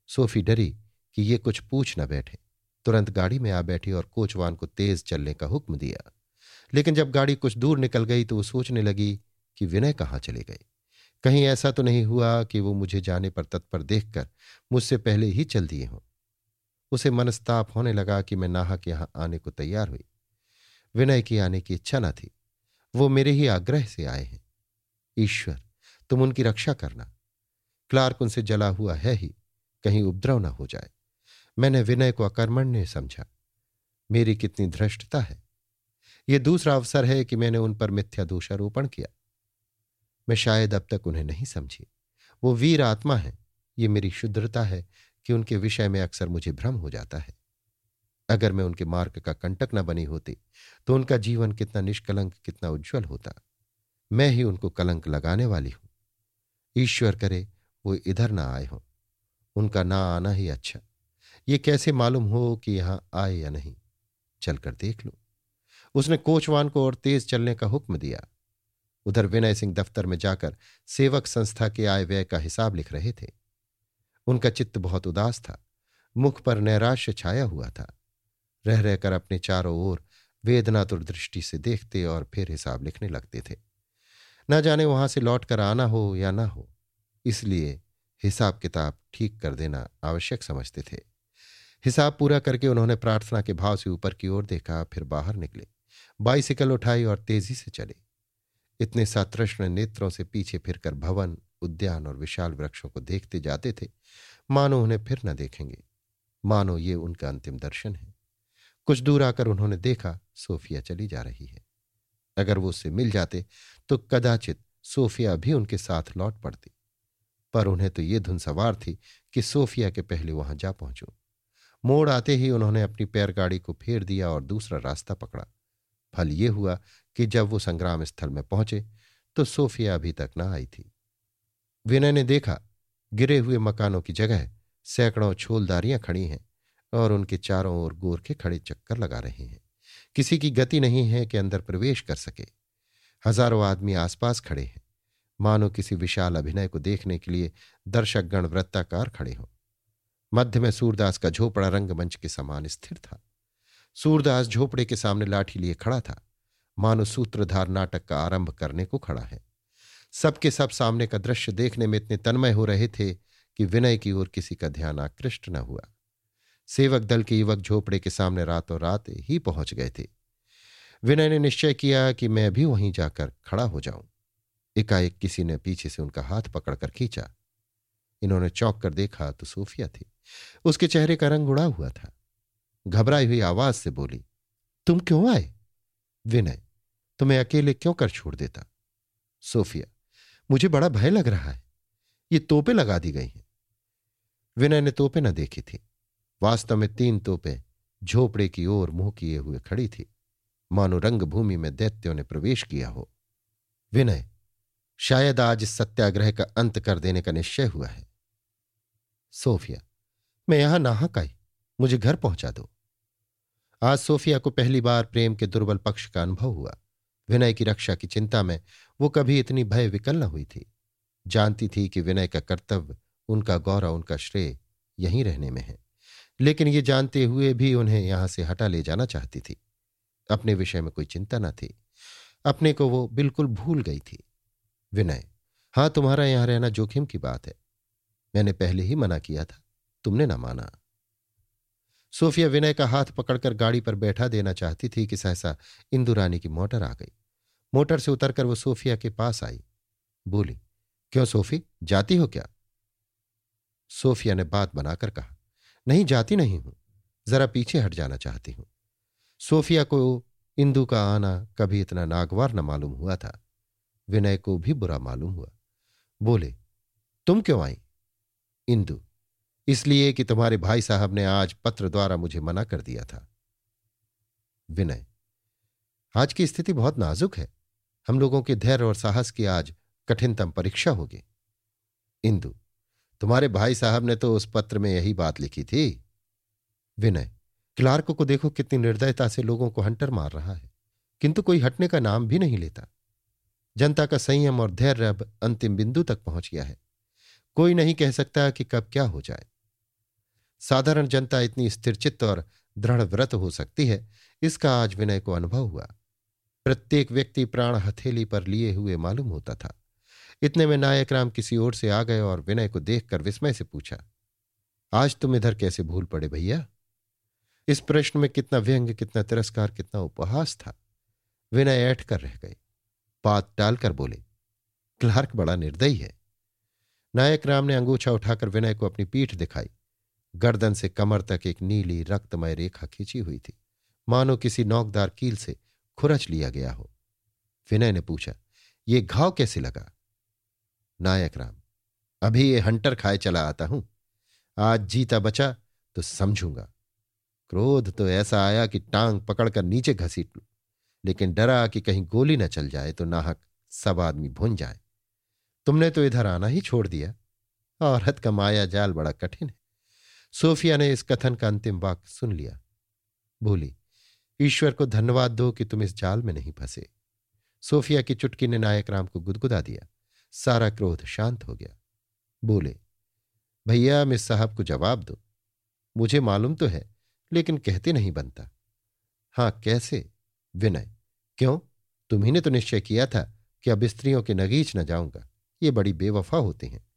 सोफी डरी कि ये कुछ पूछ न बैठे। तुरंत गाड़ी में आ बैठी और कोचवान को तेज चलने का हुक्म दिया। लेकिन जब गाड़ी कुछ दूर निकल गई तो वो सोचने लगी कि विनय कहाँ चले गए। कहीं ऐसा तो नहीं हुआ कि वो मुझे जाने पर तत्पर देखकर मुझसे पहले ही चल दिए हों। उसे मनस्ताप होने लगा कि मैं नाहक यहाँ आने को तैयार हुई। विनय की आने की इच्छा न थी। वो मेरे ही आग्रह से आए हैं। ईश्वर, तुम उनकी रक्षा करना। क्लार्क उनसे जला हुआ है ही, कहीं उपद्रव न हो जाए। मैंने विनय को अकर्मण्य समझा। मेरी कितनी धृष्टता है। यह दूसरा अवसर है कि मैंने उन पर मिथ्या दोषारोपण किया। मैं शायद अब तक उन्हें नहीं समझी। वो वीर आत्मा है। ये मेरी शुद्रता है कि उनके विषय में अक्सर मुझे भ्रम हो जाता है। अगर मैं उनके मार्ग का कंटक न बनी होती तो उनका जीवन कितना निष्कलंक, कितना उज्जवल होता। मैं ही उनको कलंक लगाने वाली हूँ। ईश्वर करे, वो इधर ना आए हों। उनका ना आना ही अच्छा। ये कैसे मालूम हो कि यहाँ आए या नहीं? चलकर देख लो। उसने कोचवान को और तेज चलने का हुक्म दिया। उधर विनय सिंह दफ्तर में जाकर सेवक संस्था के आय व्यय का हिसाब लिख रहे थे। उनका चित्त बहुत उदास था। मुख पर नैराश्य छाया हुआ था। रह रहकर अपने चारों ओर वेदनातुर दृष्टि से देखते और फिर हिसाब लिखने लगते थे। न जाने वहाँ से लौट कर आना हो या ना हो, इसलिए हिसाब किताब ठीक कर देना आवश्यक समझते थे। हिसाब पूरा करके उन्होंने प्रार्थना के भाव से ऊपर की ओर देखा, फिर बाहर निकले। बाइसिकल उठाई और तेज़ी से चले। इतने सातृष्ण नेत्रों से पीछे फिरकर भवन, उद्यान और विशाल वृक्षों को देखते जाते थे। मानो उन्हें फिर न देखेंगे। मानो ये उनका अंतिम दर्शन है। कुछ दूर आकर उन्होंने देखा, सोफिया चली जा रही है। अगर वो उससे मिल जाते तो कदाचित सोफिया भी उनके साथ लौट पड़ती। पर उन्हें तो ये धुन सवार थी कि सोफिया के पहले वहाँ जा पहुंचू। मोड़ आते ही उन्होंने अपनी पैरगाड़ी को फेर दिया और दूसरा रास्ता पकड़ा। फल ये हुआ कि जब वो संग्राम स्थल में पहुँचे तो सोफिया अभी तक न आई थी। विनय ने देखा, गिरे हुए मकानों की जगह सैकड़ों छोलदारियाँ खड़ी हैं और उनके चारों ओर गोरखे खड़े चक्कर लगा रहे हैं। किसी की गति नहीं है कि अंदर प्रवेश कर सके। हज़ारों आदमी आसपास खड़े हैं। मानो किसी विशाल अभिनय को देखने के लिए दर्शकगण वृत्ताकार खड़े हों। मध्य में सूरदास का झोपड़ा रंगमंच के समान स्थिर था। सूरदास झोपड़े के सामने लाठी लिए खड़ा था। मानो सूत्रधार नाटक का आरंभ करने को खड़ा है। सबके सब सामने का दृश्य देखने में इतने तन्मय हो रहे थे कि विनय की ओर किसी का ध्यान आकृष्ट न हुआ। सेवक दल के युवक झोपड़े के सामने रातों रात ही पहुँच गए थे। विनय ने निश्चय किया कि मैं भी वहीं जाकर खड़ा हो जाऊँ। एकाएक किसी ने पीछे से उनका हाथ पकड़कर खींचा। इन्होंने चौंक कर देखा तो सूफिया थी। उसके चेहरे का रंग उड़ा हुआ था। घबराई हुई आवाज़ से बोली, तुम क्यों आए? विनय, तुम्हें अकेले क्यों कर छोड़ देता? सोफिया, मुझे बड़ा भय लग रहा है। ये तोपे लगा दी गई हैं। विनय ने तोपे न देखी थी। वास्तव में तीन तोपे झोपड़े की ओर मुँह किए हुए खड़ी थी। मानो रंगभूमि में दैत्यों ने प्रवेश किया हो। विनय, शायद आज सत्याग्रह का अंत कर देने का निश्चय हुआ है। सोफिया मैं यहाँ नाहक आई। मुझे घर पहुँचा दो। आज सोफिया को पहली बार प्रेम के दुर्बल पक्ष का अनुभव हुआ। विनय की रक्षा की चिंता में वो कभी इतनी भय विकल न हुई थी। जानती थी कि विनय का कर्तव्य, उनका गौरव, उनका श्रेय यहीं रहने में है। लेकिन ये जानते हुए भी उन्हें यहाँ से हटा ले जाना चाहती थी। अपने विषय में कोई चिंता न थी। अपने को वो बिल्कुल भूल गई थी। विनय, हाँ, तुम्हारा यहाँ रहना जोखिम की बात है। मैंने पहले ही मना किया था। तुमने ना माना। सोफिया विनय का हाथ पकड़कर गाड़ी पर बैठा देना चाहती थी कि सहसा इंदुरानी की मोटर आ गई। मोटर से उतरकर वो सोफिया के पास आई। बोली, क्यों सोफी, जाती हो क्या? सोफिया ने बात बनाकर कहा, नहीं, जाती नहीं हूँ। जरा पीछे हट जाना चाहती हूँ। सोफिया को इंदु का आना कभी इतना नागवार न मालूम हुआ था। विनय को भी बुरा मालूम हुआ। बोले, तुम क्यों आई? इंदु इसलिए कि तुम्हारे भाई साहब ने आज पत्र द्वारा मुझे मना कर दिया था। विनय, आज की स्थिति बहुत नाजुक है। हम लोगों के धैर्य और साहस की आज कठिनतम परीक्षा होगी। इंदु, तुम्हारे भाई साहब ने तो उस पत्र में यही बात लिखी थी। विनय, क्लार्क को देखो कितनी निर्दयता से लोगों को हंटर मार रहा है। किंतु कोई हटने का नाम भी नहीं लेता। जनता का संयम और धैर्य अब अंतिम बिंदु तक पहुँच गया है। कोई नहीं कह सकता कि कब क्या हो जाए। साधारण जनता इतनी स्थिरचित्त और दृढ़ व्रत हो सकती है, इसका आज विनय को अनुभव हुआ। प्रत्येक व्यक्ति प्राण हथेली पर लिए हुए मालूम होता था। इतने में नायक राम किसी ओर से आ गए और विनय को देखकर विस्मय से पूछा, आज तुम इधर कैसे भूल पड़े भैया? इस प्रश्न में कितना व्यंग, कितना तिरस्कार, कितना उपहास था। विनय ऐठ कर रह गए। बात टालकर बोले, क्लार्क बड़ा निर्दयी है। नायक राम ने अंगूछा उठाकर विनय को अपनी पीठ दिखाई। गर्दन से कमर तक एक नीली रक्तमय रेखा खींची हुई थी। मानो किसी नौकदार कील से खुरच लिया गया हो। विनय ने पूछा, ये घाव कैसे लगा? नायक राम, अभी ये हंटर खाए चला आता हूँ। आज जीता बचा तो समझूँगा। क्रोध तो ऐसा आया कि टांग पकड़कर नीचे घसीट लू। लेकिन डरा कि कहीं गोली न चल जाए तो नाहक सब आदमी भुन जाए। तुमने तो इधर आना ही छोड़ दिया। औरत का माया जाल बड़ा कठिन है। सोफिया ने इस कथन का अंतिम वाक्य सुन लिया। बोली, ईश्वर को धन्यवाद दो कि तुम इस जाल में नहीं फंसे। सोफिया की चुटकी ने नायक राम को गुदगुदा दिया। सारा क्रोध शांत हो गया। बोले, भैया मिस साहब को जवाब दो। मुझे मालूम तो है, लेकिन कहते नहीं बनता। हाँ, कैसे? विनय, क्यों? तुम्ही ने तो निश्चय किया था कि अब स्त्रियों के नगीच न जाऊँगा। ये बड़ी बेवफा होती हैं।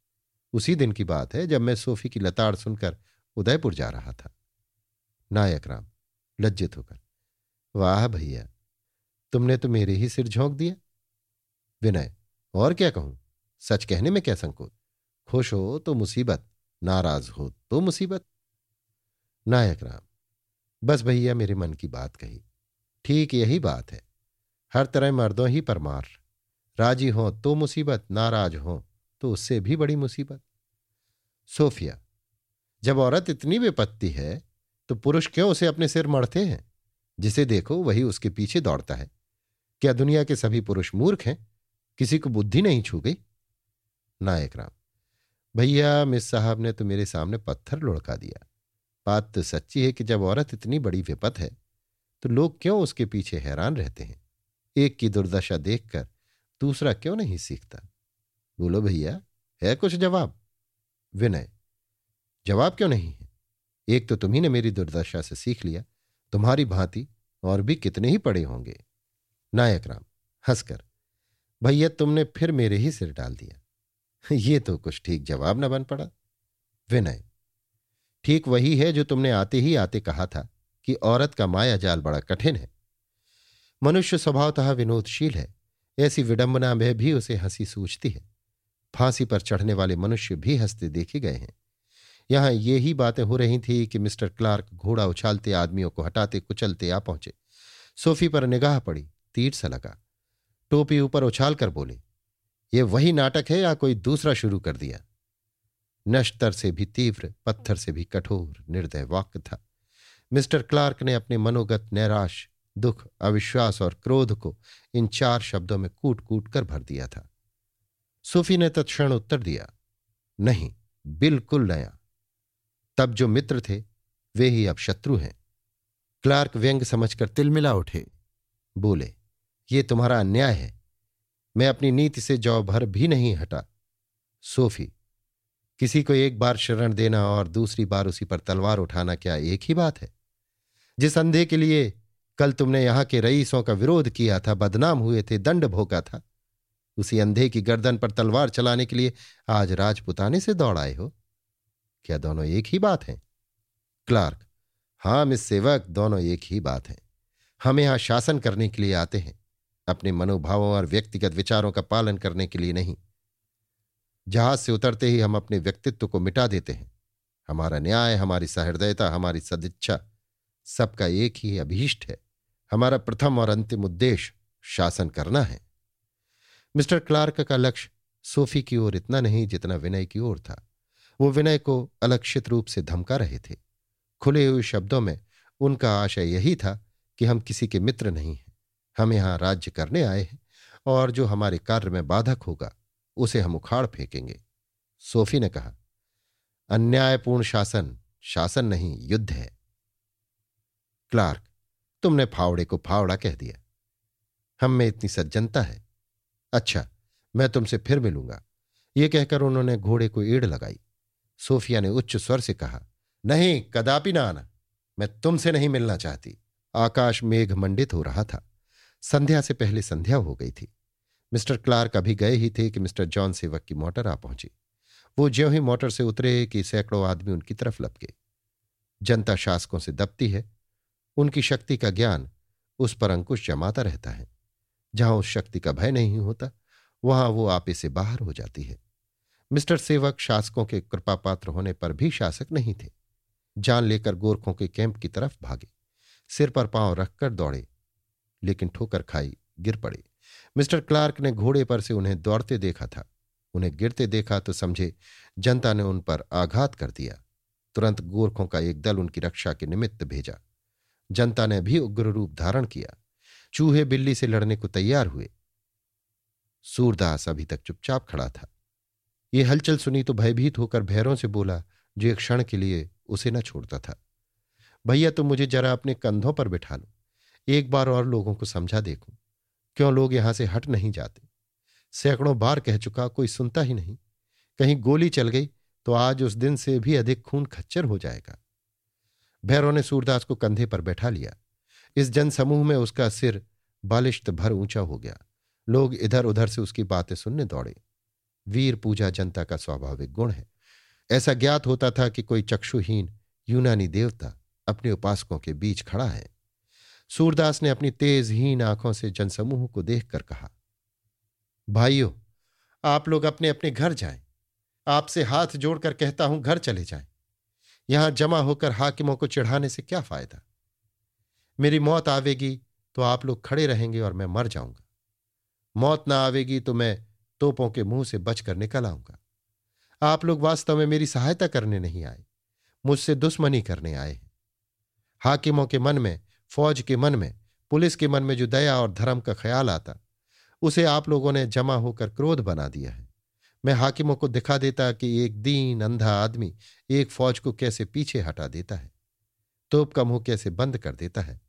उसी दिन की बात है जब मैं सोफी की लताड़ सुनकर उदयपुर जा रहा था। नायक राम, लज्जित होकर, वाह भैया, तुमने तो मेरे ही सिर झोंक दिया विनय, और क्या कहूँ? सच कहने में क्या संकोच? खुश हो तो मुसीबत, नाराज़ हो तो मुसीबत। नायक राम, बस भैया मेरे मन की बात कही। ठीक यही बात है। हर तरह मर्दों ही पर मार। राज़ी हो तो मुसीबत, नाराज़ हो तो उससे भी बड़ी मुसीबत। सोफिया जब औरत इतनी विपत्ति है तो पुरुष क्यों उसे अपने सिर मढ़ते हैं? जिसे देखो, वही उसके पीछे दौड़ता है। क्या दुनिया के सभी पुरुष मूर्ख हैं? किसी को बुद्धि नहीं छू गई? नायक राम, भैया, मिस साहब ने तो मेरे सामने पत्थर लुढ़का दिया। बात तो सच्ची है कि जब औरत इतनी बड़ी विपत है तो लोग क्यों उसके पीछे हैरान रहते हैं? एक की दुर्दशा देखकर दूसरा क्यों नहीं सीखता? बोलो, भैया, है कुछ जवाब? विनय जवाब क्यों नहीं? है एक तो तुम्ही ने मेरी दुर्दशा से सीख लिया, तुम्हारी भांति और भी कितने ही पड़े होंगे। नायक राम, हंसकर, भैया तुमने फिर मेरे ही सिर डाल दिया। ये तो कुछ ठीक जवाब न बन पड़ा। विनय, ठीक वही है जो तुमने आते ही आते कहा था कि औरत का माया जाल बड़ा कठिन है। मनुष्य स्वभावतः विनोदशील है, ऐसी विडंबना में भी उसे हँसी सूझती है। फांसी पर चढ़ने वाले मनुष्य भी हँसते देखे गए हैं। यहाँ ये ही बातें हो रही थी कि मिस्टर क्लार्क घोड़ा उछालते आदमियों को हटाते, कुचलते आ पहुँचे। सोफी पर निगाह पड़ी, तीर सा लगा। टोपी ऊपर उछाल कर बोले, ये वही नाटक है या कोई दूसरा शुरू कर दिया? नश्तर से भी तीव्र, पत्थर से भी कठोर निर्दय वाक्य था। मिस्टर क्लार्क ने अपने मनोगत, नैराश, दुख, अविश्वास और क्रोध को इन चार शब्दों में कूट कूट कर भर दिया था। सूफी ने तत्क्षण उत्तर दिया, नहीं, बिल्कुल नया। तब जो मित्र थे, वे ही अब शत्रु हैं। क्लार्क व्यंग समझकर तिलमिला उठे। बोले, ये तुम्हारा अन्याय है। मैं अपनी नीति से जौ भर भी नहीं हटा। सोफी, किसी को एक बार शरण देना और दूसरी बार उसी पर तलवार उठाना क्या एक ही बात है? जिस अंधे के लिए कल तुमने यहाँ के रईसों का विरोध किया था, बदनाम हुए थे, दंड भोगा था, उसी अंधे की गर्दन पर तलवार चलाने के लिए आज राजपुताने से दौड़ आए हो। क्या दोनों एक ही बात है? क्लार्क, हाँ, मिस सेवक, दोनों एक ही बात है। हम यहाँ शासन करने के लिए आते हैं, अपने मनोभावों और व्यक्तिगत विचारों का पालन करने के लिए नहीं। जहाज़ से उतरते ही हम अपने व्यक्तित्व को मिटा देते हैं। हमारा न्याय, हमारी सहृदयता, हमारी सदिच्छा, सबका एक ही अभीष्ट है। हमारा प्रथम और अंतिम उद्देश्य शासन करना है। मिस्टर क्लार्क का लक्ष्य सोफी की ओर इतना नहीं जितना विनय की ओर था। वो विनय को अलक्षित रूप से धमका रहे थे। खुले हुए शब्दों में उनका आशय यही था कि हम किसी के मित्र नहीं हैं। हम यहाँ राज्य करने आए हैं और जो हमारे कार्य में बाधक होगा, उसे हम उखाड़ फेंकेंगे। सोफी ने कहा, अन्यायपूर्ण शासन शासन नहीं, युद्ध है। क्लार्क, तुमने फावड़े को फावड़ा कह दिया। हम में इतनी सज्जनता है। अच्छा मैं तुमसे फिर मिलूँगा। ये कहकर उन्होंने घोड़े को ईड़ लगाई। सोफिया ने उच्च स्वर से कहा, नहीं, कदापि ना आना। मैं तुमसे नहीं मिलना चाहती। आकाश मेघ मंडित हो रहा था। संध्या से पहले संध्या हो गई थी। मिस्टर क्लार्क अभी गए ही थे कि मिस्टर जॉन सेवक की मोटर आ पहुँची। वो ज्यों ही मोटर से उतरे कि सैकड़ों आदमी उनकी तरफ़ लपके। जनता शासकों से दबती है। उनकी शक्ति का ज्ञान उस पर अंकुश जमाता रहता है। जहाँ उस शक्ति का भय नहीं होता, वहाँ वो आपे से बाहर हो जाती है। मिस्टर सेवक शासकों के कृपा पात्र होने पर भी शासक नहीं थे। जान लेकर गोरखों के कैंप की तरफ़ भागे। सिर पर पाँव रखकर दौड़े, लेकिन ठोकर खाई, गिर पड़े। मिस्टर क्लार्क ने घोड़े पर से उन्हें दौड़ते देखा था। उन्हें गिरते देखा तो समझे जनता ने उन पर आघात कर दिया। तुरंत गोरखों का एक दल उनकी रक्षा के निमित्त भेजा। जनता ने भी उग्र रूप धारण किया। चूहे बिल्ली से लड़ने को तैयार हुए। सूरदास अभी तक चुपचाप खड़ा था। ये हलचल सुनी तो भयभीत होकर भैरों से बोला, जो एक क्षण के लिए उसे न छोड़ता था। भैया, तुम मुझे जरा अपने कंधों पर बिठा लो। एक बार और लोगों को समझा देखूँ। क्यों लोग यहाँ से हट नहीं जाते? सैकड़ों बार कह चुका, कोई सुनता ही नहीं। कहीं गोली चल गई तो आज उस दिन से भी अधिक खून खच्चर हो जाएगा। भैरव ने सूरदास को कंधे पर बैठा लिया। इस जनसमूह में उसका सिर बालिश्त भर ऊँचा हो गया। लोग इधर उधर से उसकी बातें सुनने दौड़े। वीर पूजा जनता का स्वाभाविक गुण है। ऐसा ज्ञात होता था कि कोई चक्षुहीन यूनानी देवता अपने उपासकों के बीच खड़ा है। सूरदास ने अपनी तेजहीन आँखों से जनसमूह को देखकर कहा, भाइयों, आप लोग अपने अपने घर जाएँ। आपसे हाथ जोड़कर कहता हूँ, घर चले जाएँ। यहाँ जमा होकर हाकिमों को चिढ़ाने से क्या फ़ायदा? मेरी मौत आवेगी तो आप लोग खड़े रहेंगे और मैं मर जाऊँगा। मौत ना आवेगी तो मैं तोपों के मुँह से बचकर निकल आऊँगा। आप लोग वास्तव में मेरी सहायता करने नहीं आए, मुझसे दुश्मनी करने आए हैं। हाकिमों के मन में, फौज के मन में, पुलिस के मन में जो दया और धर्म का ख्याल आता, उसे आप लोगों ने जमा होकर क्रोध बना दिया है। मैं हाकिमों को दिखा देता कि एक दीन, अंधा आदमी एक फौज को कैसे पीछे हटा देता है। तोप का मुँह कैसे बंद कर देता है?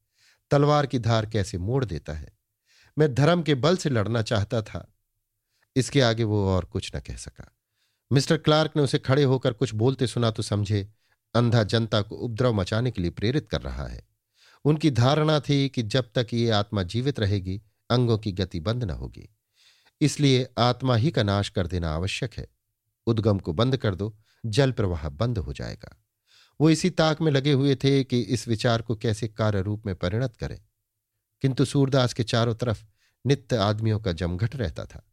तलवार की धार कैसे मोड़ देता है? मैं धर्म के बल से लड़ना चाहता था इसके आगे वो और कुछ न कह सका। मिस्टर क्लार्क ने उसे खड़े होकर कुछ बोलते सुना तो समझे, अंधा जनता को उपद्रव मचाने के लिए प्रेरित कर रहा है। उनकी धारणा थी कि जब तक ये आत्मा जीवित रहेगी, अंगों की गति बंद न होगी। इसलिए आत्मा ही का नाश कर देना आवश्यक है। उद्गम को बंद कर दो, जल प्रवाह बंद हो जाएगा। वो इसी ताक में लगे हुए थे कि इस विचार को कैसे कार्य रूप में परिणत करें। किंतु सूरदास के चारों तरफ़ नित्य आदमियों का जमघट रहता था।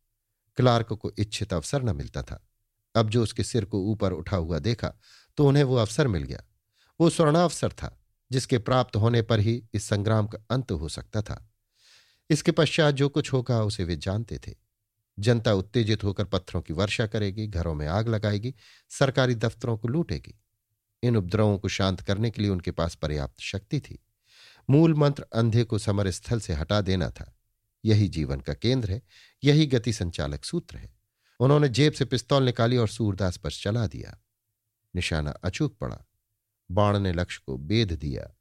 क्लार्क को इच्छित अवसर न मिलता था। अब जो उसके सिर को ऊपर उठा हुआ देखा तो उन्हें वो अवसर मिल गया। वो स्वर्णावसर था, जिसके प्राप्त होने पर ही इस संग्राम का अंत हो सकता था। इसके पश्चात जो कुछ होगा, उसे वे जानते थे। जनता उत्तेजित होकर पत्थरों की वर्षा करेगी, घरों में आग लगाएगी, सरकारी दफ्तरों को लूटेगी। इन उपद्रवों को शांत करने के लिए उनके पास पर्याप्त शक्ति थी। मूल मंत्र अंधे को समर स्थल से हटा देना था। यही जीवन का केंद्र है, यही गति संचालक सूत्र है। उन्होंने जेब से पिस्तौल निकाली और सूरदास पर चला दिया। निशाना अचूक पड़ा। बाण ने लक्ष्य को बेध दिया।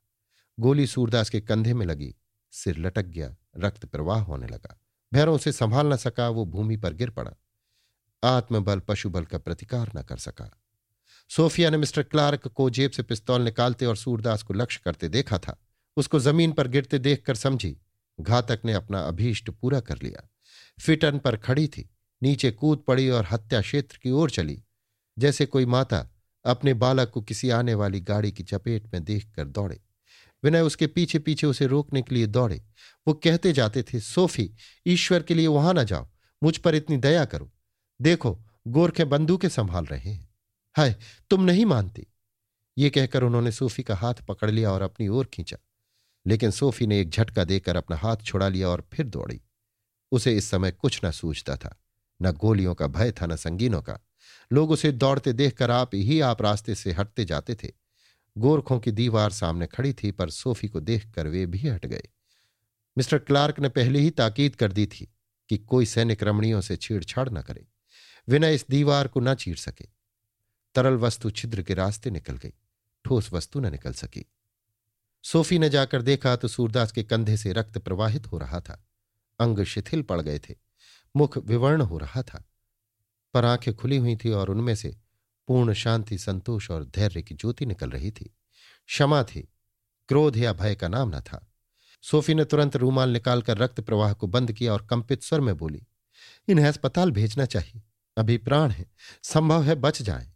गोली सूरदास के कंधे में लगी। सिर लटक गया। रक्त प्रवाह होने लगा। भैरों से संभाल न सका, वो भूमि पर गिर पड़ा। आत्मबल पशुबल का प्रतिकार न कर सका। सोफिया ने मिस्टर क्लार्क को जेब से पिस्तौल निकालते और सूरदास को लक्ष्य करते देखा था। उसको ज़मीन पर गिरते देखकर समझी। घातक ने अपना अभीष्ट पूरा कर लिया। फिटन पर खड़ी थी। नीचे कूद पड़ी और हत्या क्षेत्र की ओर चली। जैसे कोई माता अपने बालक को किसी आने वाली गाड़ी की चपेट में देखकर दौड़े। विनय उसके पीछे पीछे उसे रोकने के लिए दौड़े। वो कहते जाते थे, सोफी, ईश्वर के लिए वहाँ ना जाओ। मुझ पर इतनी दया करो। देखो, गोरखे बंदूकें संभाल रहे हैं। हाय, तुम नहीं मानती? ये कहकर उन्होंने सोफी का हाथ पकड़ लिया और अपनी ओर खींचा। लेकिन सोफी ने एक झटका देकर अपना हाथ छुड़ा लिया और फिर दौड़ी। उसे इस समय कुछ न सूझता था, न गोलियों का भय था, न संगीनों का। लोग उसे दौड़ते देखकर आप ही आप रास्ते से हटते जाते थे। गोरखों की दीवार सामने खड़ी थी, पर सोफी को देखकर वे भी हट गए। मिस्टर क्लार्क ने पहले ही ताकीद कर दी थी कि कोई सैनिक रमणियों से छेड़छाड़ न करे। विनय इस दीवार को न चीर सके। तरल वस्तु छिद्र के रास्ते निकल गई, ठोस वस्तु न निकल सकी। सोफी ने जाकर देखा तो सूरदास के कंधे से रक्त प्रवाहित हो रहा था। अंग शिथिल पड़ गए थे। मुख विवर्ण हो रहा था। पर आँखें खुली हुई थी और उनमें से पूर्ण शांति, संतोष और धैर्य की ज्योति निकल रही थी। क्षमा थी। क्रोध या भय का नाम न था। सोफी ने तुरंत रूमाल निकालकर रक्त प्रवाह को बंद किया और कंपित स्वर में बोली, इन्हें अस्पताल भेजना चाहिए। अभी प्राण है। संभव है बच जाए।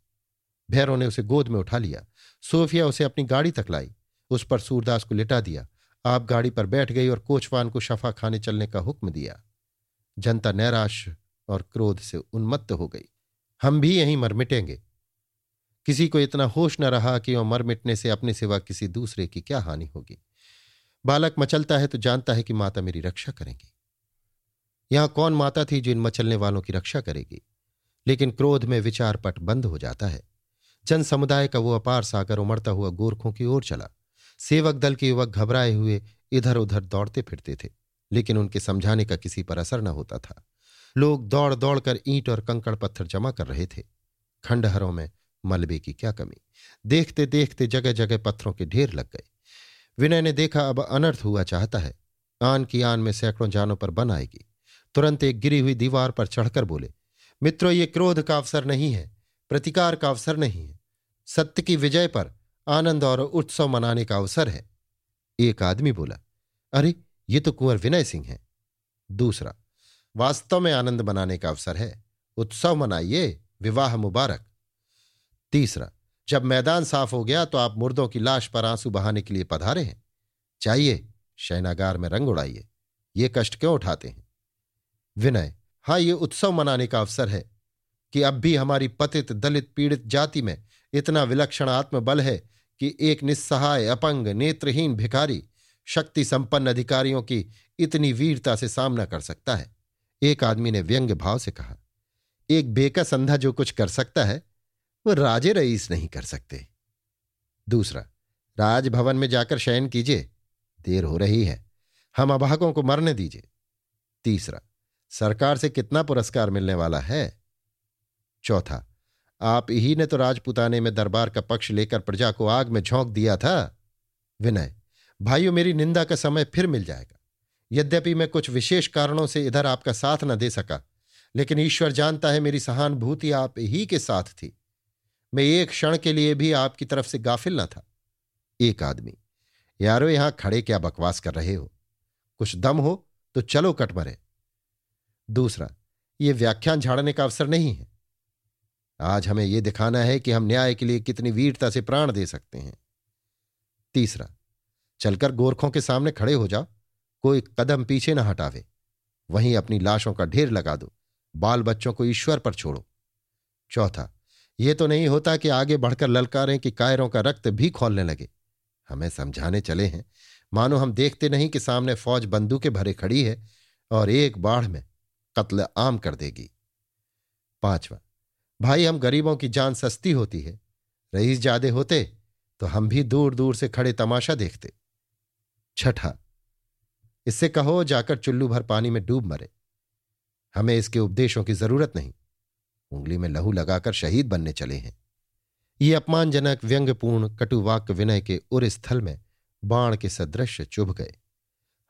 भैरों ने उसे गोद में उठा लिया। सोफिया उसे अपनी गाड़ी तक लाई। उस पर सूरदास को लिटा दिया। आप गाड़ी पर बैठ गई और कोचवान को शफा खाने चलने का हुक्म दिया। जनता नैराश और क्रोध से उन्मत्त हो गई। हम भी यहीं मर मिटेंगे किसी को इतना होश न रहा कि वह मर मिटने से अपने सिवा किसी दूसरे की क्या हानि होगी। बालक मचलता है तो जानता है कि माता मेरी रक्षा करेंगी। यहाँ कौन माता थी जो इन मचलने वालों की रक्षा करेगी? लेकिन क्रोध में विचार पट बंद हो जाता है। जन समुदाय का वो अपार सागर उमड़ता हुआ गोरखों की ओर चला। सेवक दल के युवक घबराए हुए इधर उधर दौड़ते फिरते थे, लेकिन उनके समझाने का किसी पर असर न होता था। लोग दौड़ दौड़ कर ईंट और कंकड़ पत्थर जमा कर रहे थे। खंडहरों में मलबे की क्या कमी? देखते देखते जगह जगह पत्थरों के ढेर लग गए। विनय ने देखा अब अनर्थ हुआ चाहता है। आन की आन में सैकड़ों जानों पर बन आएगी। तुरंत एक गिरी हुई दीवार पर चढ़कर बोले, मित्रों, ये क्रोध का अवसर नहीं है, प्रतिकार का अवसर नहीं है। सत्य की विजय पर आनंद और उत्सव मनाने का अवसर है। एक आदमी बोला, अरे, ये तो कुंवर विनय सिंह है। दूसरा, वास्तव में आनंद मनाने का अवसर है। उत्सव मनाइए, विवाह मुबारक। तीसरा, जब मैदान साफ़ हो गया तो आप मुर्दों की लाश पर आँसू बहाने के लिए पधारे हैं। चाहिए शैनागार में रंग उड़ाइए। ये कष्ट क्यों उठाते हैं? विनय हाँ ये उत्सव मनाने का अवसर है कि अब भी हमारी पतित, दलित, पीड़ित जाति में इतना विलक्षण आत्मबल है कि एक निस्सहाय, अपंग, नेत्रहीन भिखारी शक्ति संपन्न अधिकारियों की इतनी वीरता से सामना कर सकता है। एक आदमी ने व्यंग्य भाव से कहा, एक बेकस अंधा जो कुछ कर सकता है, वो राजे रईस नहीं कर सकते। दूसरा, राजभवन में जाकर शयन कीजिए, देर हो रही है, हम अभागों को मरने दीजिए। तीसरा, सरकार से कितना पुरस्कार मिलने वाला है? चौथा आप ही ने तो राजपुताने में दरबार का पक्ष लेकर प्रजा को आग में झोंक दिया था। विनय, भाइयों, मेरी निंदा का समय फिर मिल जाएगा। यद्यपि मैं कुछ विशेष कारणों से इधर आपका साथ न दे सका, लेकिन ईश्वर जानता है मेरी सहानुभूति आप ही के साथ थी। मैं एक क्षण के लिए भी आपकी तरफ़ से गाफिल न था। एक आदमी, यारो, यहाँ खड़े क्या बकवास कर रहे हो? कुछ दम हो तो चलो कट मरे दूसरा, ये व्याख्यान झाड़ने का अवसर नहीं है। आज हमें यह दिखाना है कि हम न्याय के लिए कितनी वीरता से प्राण दे सकते हैं। तीसरा, चलकर गोरखों के सामने खड़े हो जाओ। कोई कदम पीछे न हटावे। वहीं अपनी लाशों का ढेर लगा दो। बाल बच्चों को ईश्वर पर छोड़ो। चौथा, ये तो नहीं होता कि आगे बढ़कर ललकारें कि कायरों का रक्त भी खोलने लगे। हमें समझाने चले हैं। मानो हम देखते नहीं कि सामने फौज बंदूकें भरे खड़ी है और एक बाढ़ में कत्ल आम कर देगी। पांचवा भाई, हम गरीबों की जान सस्ती होती है। रईस ज्यादे होते तो हम भी दूर दूर से खड़े तमाशा देखते। छठा, इससे कहो, जाकर चुल्लू भर पानी में डूब मरे। हमें इसके उपदेशों की ज़रूरत नहीं। उंगली में लहू लगाकर शहीद बनने चले हैं। ये अपमानजनक, व्यंग्यपूर्ण, कटुवाक्य विनय के उर स्थल में बाण के सदृश चुभ गए।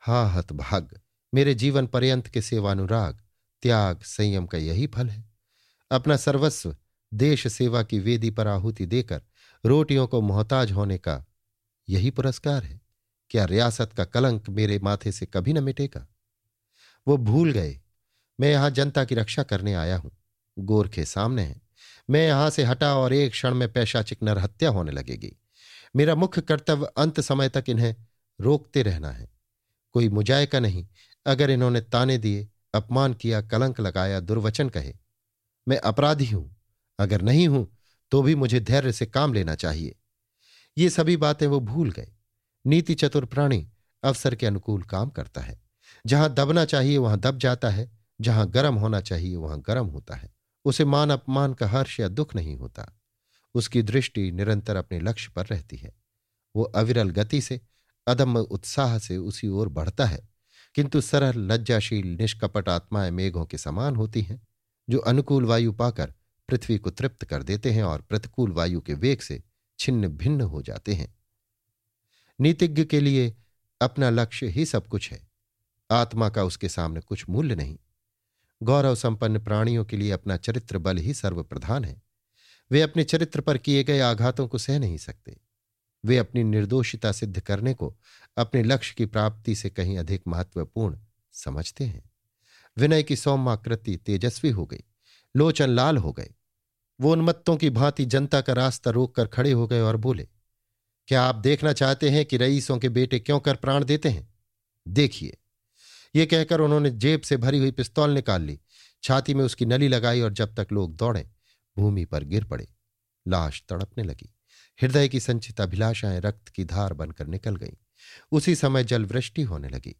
हा हत भाग मेरे जीवन पर्यंत के सेवानुराग, त्याग, संयम का यही फल है। अपना सर्वस्व देश सेवा की वेदी पर आहुति देकर रोटियों को मोहताज होने का यही पुरस्कार है। क्या रियासत का कलंक मेरे माथे से कभी न मिटेगा? वो भूल गए। मैं यहाँ जनता की रक्षा करने आया हूँ। गोरखे सामने हैं। मैं यहाँ से हटा और एक क्षण में पैशाचिक नरहत्या होने लगेगी। मेरा मुख्य कर्तव्य अंत समय तक इन्हें रोकते रहना है। कोई मुजायका नहीं। अगर इन्होंने ताने दिए, अपमान किया, कलंक लगाया, दुर्वचन कहे मैं अपराधी हूँ। अगर नहीं हूँ तो भी मुझे धैर्य से काम लेना चाहिए। ये सभी बातें वो भूल गए। नीति चतुर प्राणी अवसर के अनुकूल काम करता है। जहाँ दबना चाहिए, वहाँ दब जाता है। जहाँ गर्म होना चाहिए, वहाँ गर्म होता है। उसे मान अपमान का हर्ष या दुख नहीं होता। उसकी दृष्टि निरंतर अपने लक्ष्य पर रहती है। वो अविरल गति से, अदम्य उत्साह से उसी ओर बढ़ता है। किंतु सरल, लज्जाशील, निष्कपट आत्माएँ मेघों के समान होती हैं। जो अनुकूल वायु पाकर पृथ्वी को तृप्त कर देते हैं और प्रतिकूल वायु के वेग से छिन्न भिन्न हो जाते हैं। नीतिज्ञ के लिए अपना लक्ष्य ही सब कुछ है। आत्मा का उसके सामने कुछ मूल्य नहीं। गौरव संपन्न प्राणियों के लिए अपना चरित्र बल ही सर्वप्रधान है। वे अपने चरित्र पर किए गए आघातों को सह नहीं सकते। वे अपनी निर्दोषिता सिद्ध करने को अपने लक्ष्य की प्राप्ति से कहीं अधिक महत्वपूर्ण समझते हैं। विनय की सौम्याकृति तेजस्वी हो गई। लोचन लाल हो गए। वो उन्मत्तों की भांति जनता का रास्ता रोककर खड़े हो गए और बोले, क्या आप देखना चाहते हैं कि रईसों के बेटे क्यों कर प्राण देते हैं? देखिए। ये कहकर उन्होंने जेब से भरी हुई पिस्तौल निकाल ली। छाती में उसकी नली लगाई और जब तक लोग दौड़े, भूमि पर गिर पड़े। लाश तड़पने लगी। हृदय की संचित अभिलाषाएँ रक्त की धार बनकर निकल गईं। उसी समय जलवृष्टि होने लगी।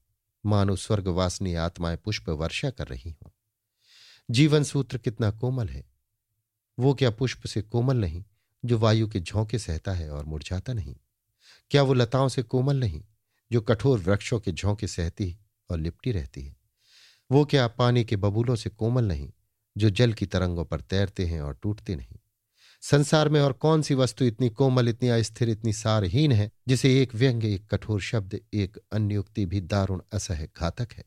मानो स्वर्गवासनी आत्माएँ पुष्प वर्षा कर रही हों। जीवन सूत्र कितना कोमल है। वो क्या पुष्प से कोमल नहीं, जो वायु के झोंके सहता है और मुरझाता नहीं। क्या वो लताओं से कोमल नहीं, जो कठोर वृक्षों के झोंके सहती और लिपटी रहती है। वो क्या पानी के बबूलों से कोमल नहीं, जो जल की तरंगों पर तैरते हैं और टूटते नहीं। संसार में और कौन सी वस्तु इतनी कोमल, इतनी अस्थिर, इतनी सारहीन है, जिसे एक व्यंग्य, एक कठोर शब्द, एक अन्युक्ति भी दारुण असह घातक है?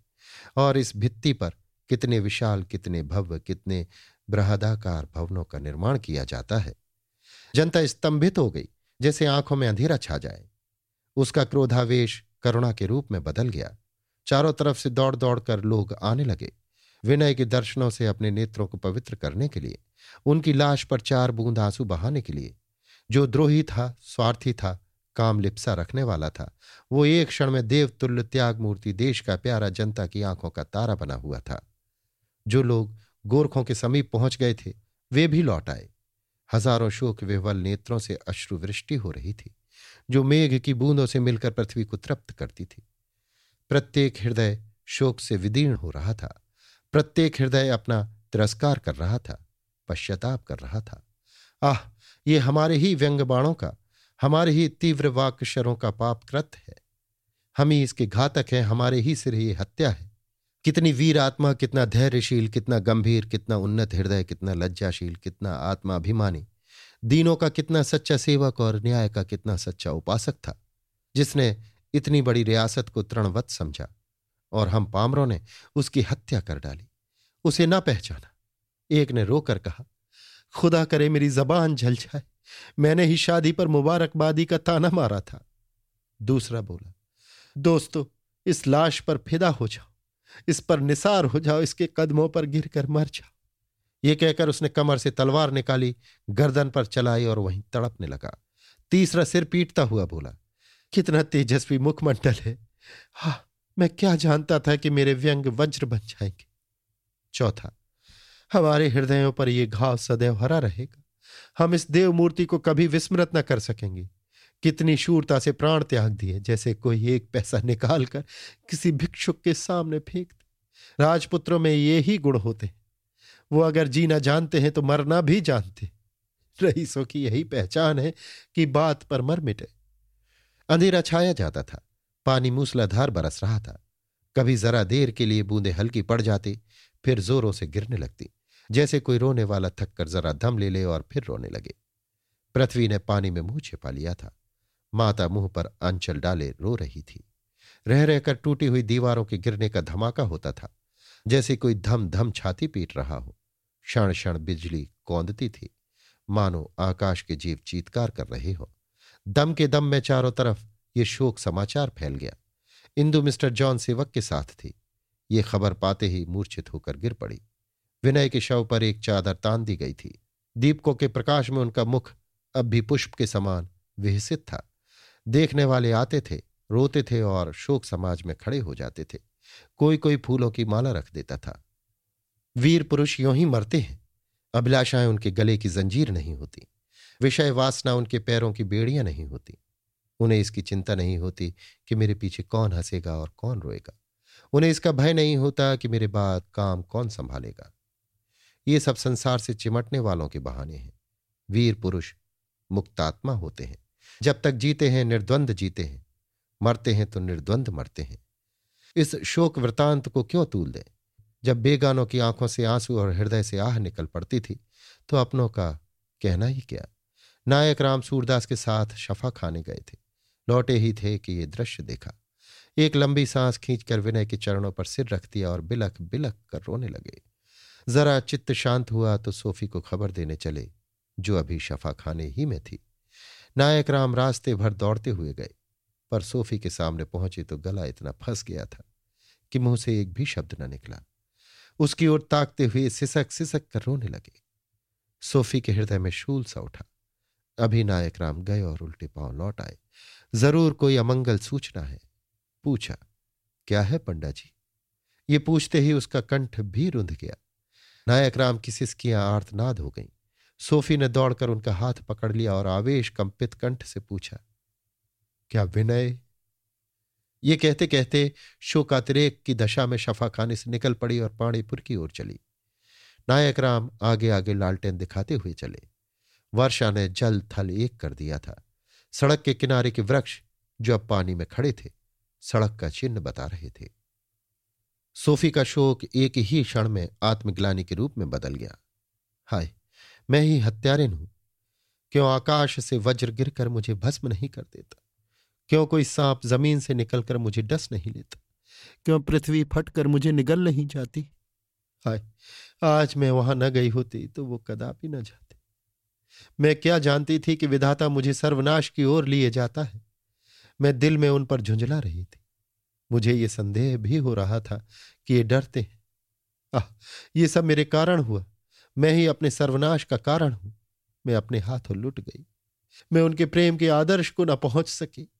और इस भित्ति पर कितने विशाल, कितने भव्य, कितने बृहदाकार भवनों का निर्माण किया जाता है? जनता स्तंभित हो गई, जैसे आँखों में अंधेरा छा जाए। उसका क्रोधावेश करुणा के रूप में बदल गया। चारों तरफ़ से दौड़ दौड़ कर लोग आने लगे। विनय के दर्शनों से अपने नेत्रों को पवित्र करने के लिए, उनकी लाश पर चार बूंद आँसू बहाने के लिए, जो द्रोही था, स्वार्थी था, काम लिप्सा रखने वाला था, वो एक क्षण में देवतुल्य त्याग मूर्ति देश का प्यारा जनता की आँखों का तारा बना हुआ था। जो लोग गोरखों के समीप पहुँच गए थे, वे भी लौट आए। हज़ारों शोक विह्वल नेत्रों से अश्रुवृष्टि हो रही थी, जो मेघ की बूंदों से मिलकर पृथ्वी को तृप्त करती थी। प्रत्येक हृदय शोक से विदीर्ण हो रहा था। प्रत्येक हृदय अपना तिरस्कार कर रहा था, पश्चाताप कर रहा था। आह, ये हमारे ही व्यंग बाणों का, हमारे ही तीव्र वाक्शरों का पाप कृत है। हम ही इसके घातक हैं, हमारे ही सिर ये हत्या है। कितनी वीर आत्मा, कितना धैर्यशील, कितना गंभीर, कितना उन्नत हृदय, कितना लज्जाशील, कितना आत्माभिमानी। दीनों का कितना सच्चा सेवक और न्याय का कितना सच्चा उपासक था, जिसने इतनी बड़ी रियासत को तृणवत समझा। और हम पामरों ने उसकी हत्या कर डाली। उसे ना पहचाना। एक ने रोकर कहा, खुदा करे मेरी जबान झल जाए। मैंने ही शादी पर मुबारकबादी का ताना मारा था। दूसरा बोला, दोस्तों, इस लाश पर फिदा हो जाओ। इस पर निसार हो जाओ। इसके कदमों पर गिर कर मर जाओ। ये कहकर उसने कमर से तलवार निकाली, गर्दन पर चलाई और वहीं तड़पने लगा। तीसरा सिर पीटता हुआ बोला, कितना तेजस्वी मुखमंडल है। हा मैं क्या जानता था कि मेरे व्यंग वज्र बन जाएँगे? चौथा, हमारे हृदयों पर यह घाव सदैव हरा रहेगा। हम इस देव मूर्ति को कभी विस्मृत न कर सकेंगे। कितनी शूरता से प्राण त्याग दिए, जैसे कोई एक पैसा निकाल कर किसी भिक्षुक के सामने फेंक दे। राजपुत्रों में ये ही गुण होते हैं। वो अगर जीना जानते हैं तो मरना भी जानते रईसों की यही पहचान है कि बात पर मर मिटे। अंधेरा छाया जाता था। पानी मूसलाधार बरस रहा था। कभी जरा देर के लिए बूंदे हल्की पड़ जाती, फिर जोरों से गिरने लगती, जैसे कोई रोने वाला थक कर जरा दम ले ले और फिर रोने लगे। पृथ्वी ने पानी में मुँह छिपा लिया था। माता मुँह पर अंचल डाले रो रही थी। रह रहकर टूटी हुई दीवारों के गिरने का धमाका होता था, जैसे कोई धम धम छाती पीट रहा हो। क्षण क्षण बिजली कौंदती थी। मानो आकाश के जीव चीतकार कर रहे हो। दम के दम में चारों तरफ़ ये शोक समाचार फैल गया। इंदु मिस्टर जॉन सेवक के साथ थी। ये खबर पाते ही मूर्छित होकर गिर पड़ी। विनय के शव पर एक चादर तान दी गई थी। दीपकों के प्रकाश में उनका मुख अब भी पुष्प के समान विहसित था। देखने वाले आते थे, रोते थे और शोक समाज में खड़े हो जाते थे। कोई कोई फूलों की माला रख देता था। वीर पुरुष यों ही मरते हैं। अभिलाषाएँ उनके गले की जंजीर नहीं होती। विषय वासना उनके पैरों की बेड़ियाँ नहीं होती। उन्हें इसकी चिंता नहीं होती कि मेरे पीछे कौन हंसेगा और कौन रोएगा। उन्हें इसका भय नहीं होता कि मेरे बाद काम कौन संभालेगा। ये सब संसार से चिमटने वालों के बहाने हैं। वीर पुरुष मुक्तात्मा होते हैं। जब तक जीते हैं, निर्द्वंद जीते हैं। मरते हैं तो निर्द्वंद मरते हैं। इस शोक वृतांत को क्यों तूल दें? जब बेगानों की आँखों से आँसू और हृदय से आह निकल पड़ती थी तो अपनों का कहना ही क्या? नायक राम सूरदास के साथ शफा खाने गए थे। लौटे ही थे कि ये दृश्य देखा। एक लंबी सांस खींचकर विनय के चरणों पर सिर रख दिया और बिलख बिलख कर रोने लगे। जरा चित्त शांत हुआ तो सोफी को खबर देने चले, जो अभी शफा खाने ही में थी। नायक राम रास्ते भर दौड़ते हुए गए, पर सोफी के सामने पहुँचे तो गला इतना फंस गया था कि मुँह से एक भी शब्द न निकला। उसकी ओर ताकते हुए सिसक सिसक कर रोने लगे। सोफी के हृदय में शूल सा उठा। अभी नायक राम गए और उल्टे पाँव लौट आए। ज़रूर कोई अमंगल सूचना है। पूछा, क्या है पंडा जी ये पूछते ही उसका कंठ भी रुंध गया। नायक राम की सिस्कियाँ आर्तनाद हो गईं। सोफी ने दौड़कर उनका हाथ पकड़ लिया और आवेश कंपित कंठ से पूछा, क्या विनय? ये कहते कहते शोकातिरेक की दशा में शफा खाने से निकल पड़ी और पाणीपुर की ओर चली। नायक राम आगे आगे लालटेन दिखाते हुए चले। वर्षा ने जल थल एक कर दिया था। सड़क के किनारे के वृक्ष जो अब पानी में खड़े थे, सड़क का चिन्ह बता रहे थे। सोफी का शोक एक ही क्षण में आत्मग्लानी के रूप में बदल गया। हाय, मैं ही हत्यारिन हूँ। क्यों आकाश से वज्र गिरकर मुझे भस्म नहीं कर देता? क्यों कोई सांप ज़मीन से निकलकर मुझे डस नहीं लेता? क्यों पृथ्वी फटकर मुझे निगल नहीं जाती? हाय, आज मैं वहाँ न गई होती तो वो कदापि न जाते। मैं क्या जानती थी कि विधाता मुझे सर्वनाश की ओर लिए जाता है? मैं दिल में उन पर झुंझला रही थी। मुझे ये संदेह भी हो रहा था कि ये डरते हैं। आह, ये सब मेरे कारण हुआ। मैं ही अपने सर्वनाश का कारण हूँ। मैं अपने हाथों लुट गई। मैं उनके प्रेम के आदर्श को न पहुँच सकी।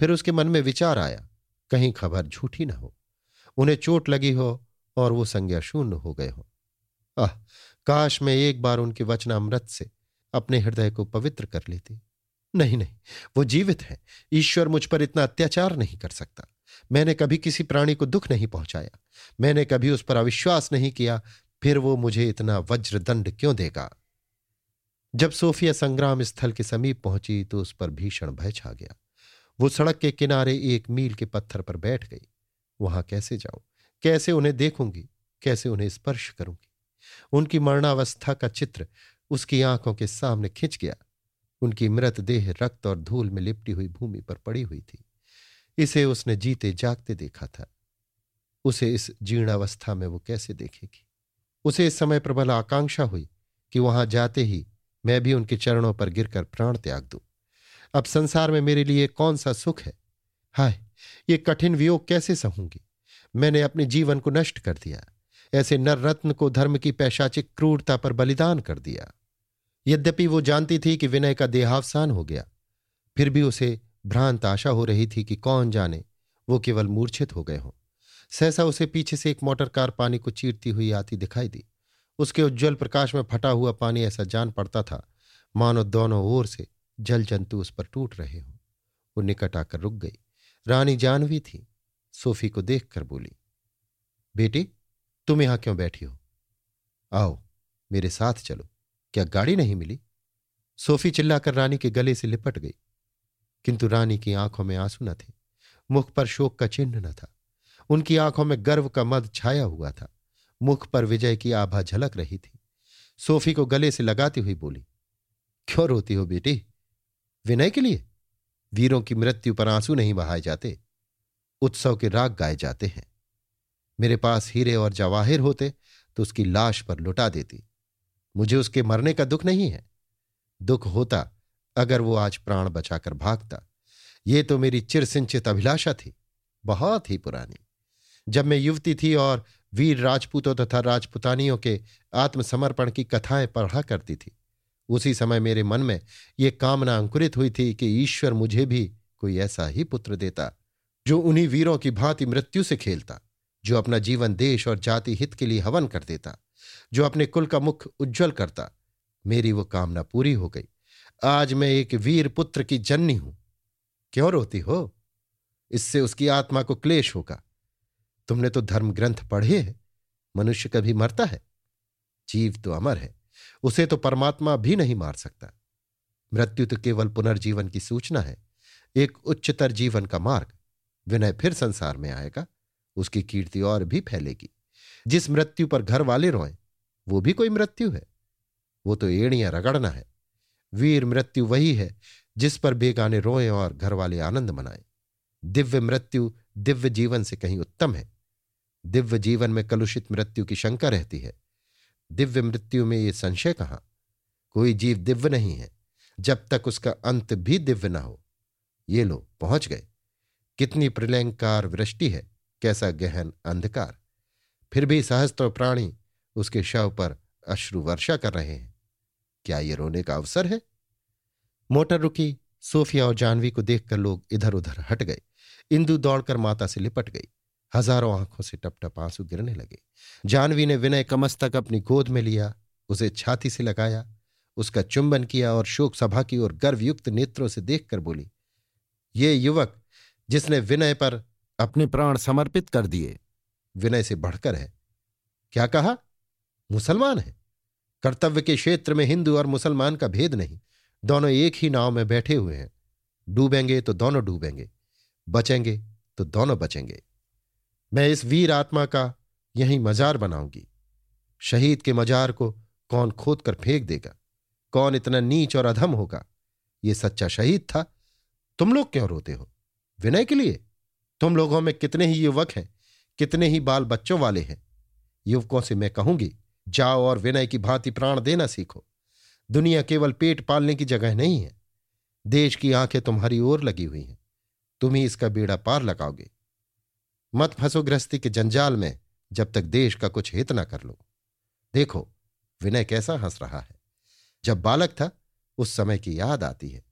फिर उसके मन में विचार आया, कहीं खबर झूठी ना हो। उन्हें चोट लगी हो और वो संज्ञा शून्य हो गए हो। आह काश मैं एक बार उनके वचनामृत से अपने हृदय को पवित्र कर लेती। नहीं नहीं, वो जीवित है। ईश्वर मुझ पर इतना अत्याचार नहीं कर सकता। मैंने कभी किसी प्राणी को दुख नहीं पहुँचाया। मैंने कभी उस पर अविश्वास नहीं किया, फिर वो मुझे इतना वज्रदंड क्यों देगा? जब सोफिया संग्राम स्थल के समीप पहुँची तो उस पर भीषण भय छा गया। वो सड़क के किनारे एक मील के पत्थर पर बैठ गई। वहाँ कैसे जाऊँ? कैसे उन्हें देखूँगी? कैसे उन्हें स्पर्श करूँगी? उनकी मरणावस्था का चित्र उसकी आँखों के सामने खिंच गया। उनकी मृत देह रक्त और धूल में लिपटी हुई भूमि पर पड़ी हुई थी। इसे उसने जीते जागते देखा था। उसे इस जीर्णावस्था में वो कैसे देखेगी? उसे इस समय प्रबल आकांक्षा हुई कि वहाँ जाते ही मैं भी उनके चरणों पर गिरकर प्राण त्याग दूँ। अब संसार में मेरे लिए कौन सा सुख है? हाय, ये कठिन वियोग कैसे सहूँगी? मैंने अपने जीवन को नष्ट कर दिया। ऐसे नर रत्न को धर्म की पैशाचिक क्रूरता पर बलिदान कर दिया। यद्यपि वो जानती थी कि विनय का देहावसान हो गया, फिर भी उसे भ्रांत आशा हो रही थी कि कौन जाने, वो केवल मूर्छित हो गए हों। सहसा उसे पीछे से एक मोटर कार पानी को चीरती हुई आती दिखाई दी। उसके उज्जवल प्रकाश में फटा हुआ पानी ऐसा जान पड़ता था, मानो दोनों ओर से जल जंतु उस पर टूट रहे हों। वो निकट आकर रुक गई। रानी जानवी थी, सोफी को देखकर बोली, बेटी तुम यहाँ क्यों बैठी हो? आओ, मेरे साथ चलो। क्या गाड़ी नहीं मिली? सोफी चिल्लाकर रानी के गले से लिपट गई। किंतु रानी की आँखों में आँसू न थे। मुख पर शोक का चिन्ह न था। उनकी आँखों में गर्व का मद छाया हुआ था। मुख पर विजय की आभा झलक रही थी। सोफी को गले से लगाती हुई बोली, क्यों रोती हो बेटी? विनय के लिए? वीरों की मृत्यु पर आँसू नहीं बहाए जाते। उत्सव के राग गाए जाते हैं। मेरे पास हीरे और जवाहिर होते तो उसकी लाश पर लुटा देती। मुझे उसके मरने का दुख नहीं है। दुख होता अगर वो आज प्राण बचाकर भागता। ये तो मेरी चिरसिंचित अभिलाषा थी, बहुत ही पुरानी। जब मैं युवती थी और वीर राजपूतों तथा राजपुतानियों के आत्मसमर्पण की कथाएँ पढ़ा करती थी, उसी समय मेरे मन में ये कामना अंकुरित हुई थी कि ईश्वर मुझे भी कोई ऐसा ही पुत्र देता, जो उन्हीं वीरों की भांति मृत्यु से खेलता। जो अपना जीवन देश और जाति हित के लिए हवन कर देता, जो अपने कुल का मुख उज्जवल करता, मेरी वो कामना पूरी हो गई। आज मैं एक वीर पुत्र की जननी हूँ। क्यों रोती हो? इससे उसकी आत्मा को क्लेश होगा। तुमने तो धर्म ग्रंथ पढ़े हैं, मनुष्य कभी मरता है? जीव तो अमर है, उसे तो परमात्मा भी नहीं मार सकता। मृत्यु तो केवल पुनर्जीवन की सूचना है, एक उच्चतर जीवन का मार्ग, विनय फिर संसार में आएगा। उसकी कीर्ति और भी फैलेगी। जिस मृत्यु पर घर वाले रोए, वो भी कोई मृत्यु है। वो तो एड़ियाँ रगड़ना है। वीर मृत्यु वही है जिस पर बेगाने रोए और घर वाले आनंद मनाएँ। दिव्य मृत्यु दिव्य जीवन से कहीं उत्तम है। दिव्य जीवन में कलुषित मृत्यु की शंका रहती है। दिव्य मृत्यु में ये संशय कहाँ? कोई जीव दिव्य नहीं है, जब तक उसका अंत भी दिव्य ना हो। ये लो, पहुँच गए। कितनी प्रलयंकार वृष्टि है। कैसा गहन अंधकार। फिर भी सहस्त्र प्राणी उसके शव पर अश्रु वर्षा कर रहे हैं। क्या ये रोने का अवसर है? मोटर रुकी, सोफिया और जानवी को देखकर लोग इधर उधर हट गए। इंदु दौड़कर माता से लिपट गई। हज़ारों आँखों से टप टप आँसू गिरने लगे। जानवी ने विनय कमस्तक अपनी गोद में लिया, उसे छाती से लगाया, उसका चुंबन किया और शोक सभा की ओर गर्वयुक्त नेत्रों से देखकर बोली, ये युवक, जिसने विनय पर अपने प्राण समर्पित कर दिए। विनय से बढ़कर है, क्या कहा? मुसलमान है। कर्तव्य के क्षेत्र में हिंदू और मुसलमान का भेद नहीं। दोनों एक ही नाव में बैठे हुए हैं। डूबेंगे तो दोनों डूबेंगे, बचेंगे तो दोनों बचेंगे। मैं इस वीर आत्मा का यही मजार बनाऊँगी। शहीद के मजार को कौन खोद कर फेंक देगा? कौन इतना नीच और अधम होगा? ये सच्चा शहीद था। तुम लोग क्यों रोते हो? विनय के लिए तुम लोगों में कितने ही युवक हैं, कितने ही बाल बच्चों वाले हैं। युवकों से मैं कहूँगी, जाओ और विनय की भांति प्राण देना सीखो। दुनिया केवल पेट पालने की जगह नहीं है। देश की आँखें तुम्हारी ओर लगी हुई हैं। तुम ही इसका बेड़ा पार लगाओगे। मत फंसो गृहस्थी के जंजाल में, जब तक देश का कुछ हित ना कर लो। देखो, विनय कैसा हंस रहा है। जब बालक था, उस समय की याद आती है।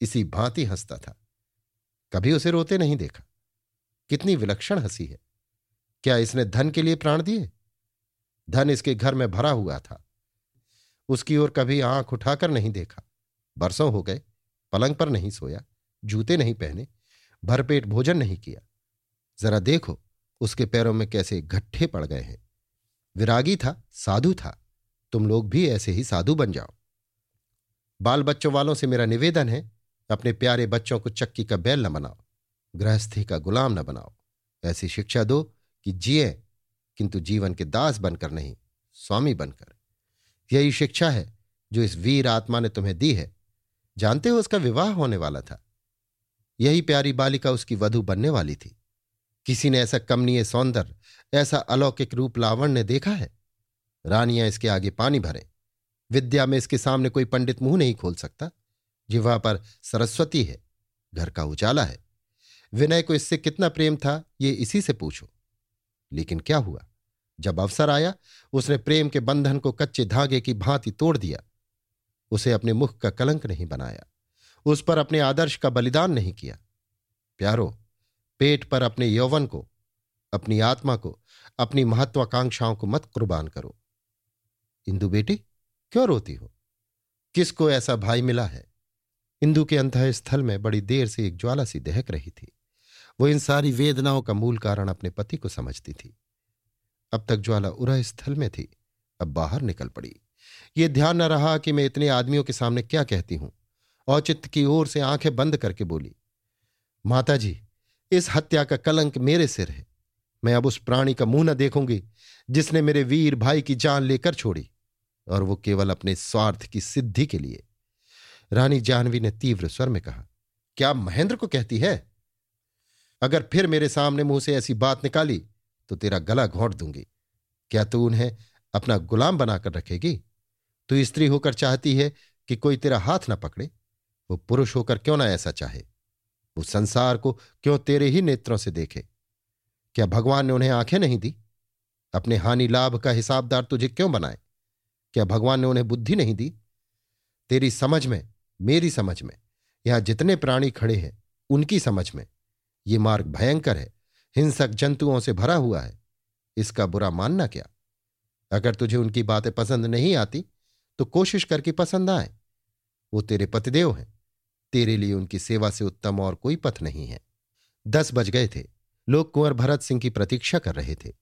इसी भांति हंसता था। कभी उसे रोते नहीं देखा। कितनी विलक्षण हँसी है। क्या इसने धन के लिए प्राण दिए? धन इसके घर में भरा हुआ था। उसकी ओर कभी आँख उठाकर नहीं देखा। बरसों हो गए, पलंग पर नहीं सोया, जूते नहीं पहने, भरपेट भोजन नहीं किया। जरा देखो, उसके पैरों में कैसे गट्ठे पड़ गए हैं। विरागी था, साधु था। तुम लोग भी ऐसे ही साधु बन जाओ। बाल बच्चों वालों से मेरा निवेदन है, अपने प्यारे बच्चों को चक्की का बैल न बनाओ। गृहस्थी का गुलाम न बनाओ। ऐसी शिक्षा दो कि जिए, किंतु जीवन के दास बनकर नहीं, स्वामी बनकर। यही शिक्षा है जो इस वीर आत्मा ने तुम्हें दी है। जानते हो उसका विवाह होने वाला था? यही प्यारी बालिका उसकी वधु बनने वाली थी। किसी ने ऐसा कमनीय सौंदर्य, ऐसा अलौकिक रूप लावण्य देखा है? रानियाँ इसके आगे पानी भरे। विद्या में इसके सामने कोई पंडित मुँह नहीं खोल सकता। जिवा पर सरस्वती है, घर का उजाला है। विनय को इससे कितना प्रेम था, ये इसी से पूछो। लेकिन क्या हुआ? जब अवसर आया, उसने प्रेम के बंधन को कच्चे धागे की भांति तोड़ दिया। उसे अपने मुख का कलंक नहीं बनाया। उस पर अपने आदर्श का बलिदान नहीं किया। प्यारो, पेट पर अपने यौवन को, अपनी आत्मा को, अपनी महत्वाकांक्षाओं को मत कुर्बान करो। इंदु बेटी, क्यों रोती हो? किसको ऐसा भाई मिला है? इंदु के अंत स्थल में बड़ी देर से एक ज्वाला सी दहक रही थी। वो इन सारी वेदनाओं का मूल कारण अपने पति को समझती थी। अब तक ज्वाला उरा स्थल में थी, अब बाहर निकल पड़ी। ये ध्यान न रहा कि मैं इतने आदमियों के सामने क्या कहती हूँ। औचित्य की ओर से आँखें बंद करके बोली माता जी इस हत्या का कलंक मेरे सिर है। मैं अब उस प्राणी का मुँह न देखूँगी, जिसने मेरे वीर भाई की जान लेकर छोड़ी, और वो केवल अपने स्वार्थ की सिद्धि के लिए। रानी जानवी ने तीव्र स्वर में कहा, क्या महेंद्र को कहती है? अगर फिर मेरे सामने मुँह से ऐसी बात निकाली तो तेरा गला घोंट दूँगी। क्या तू उन्हें अपना गुलाम बनाकर रखेगी? तू स्त्री होकर चाहती है कि कोई तेरा हाथ ना पकड़े? वो पुरुष होकर क्यों ना ऐसा चाहे? वो संसार को क्यों तेरे ही नेत्रों से देखे? क्या भगवान ने उन्हें आँखें नहीं दी? अपने हानि लाभ का हिसाबदार तुझे क्यों बनाए? क्या भगवान ने उन्हें बुद्धि नहीं दी? तेरी समझ में, मेरी समझ में, यहाँ जितने प्राणी खड़े हैं, उनकी समझ में ये मार्ग भयंकर है, हिंसक जंतुओं से भरा हुआ है। इसका बुरा मानना क्या? अगर तुझे उनकी बातें पसंद नहीं आती तो कोशिश करके पसंद आए। वो तेरे पतिदेव हैं। तेरे लिए उनकी सेवा से उत्तम और कोई पथ नहीं है। दस बज गए थे। लोग कुंवर भरत सिंह की प्रतीक्षा कर रहे थे।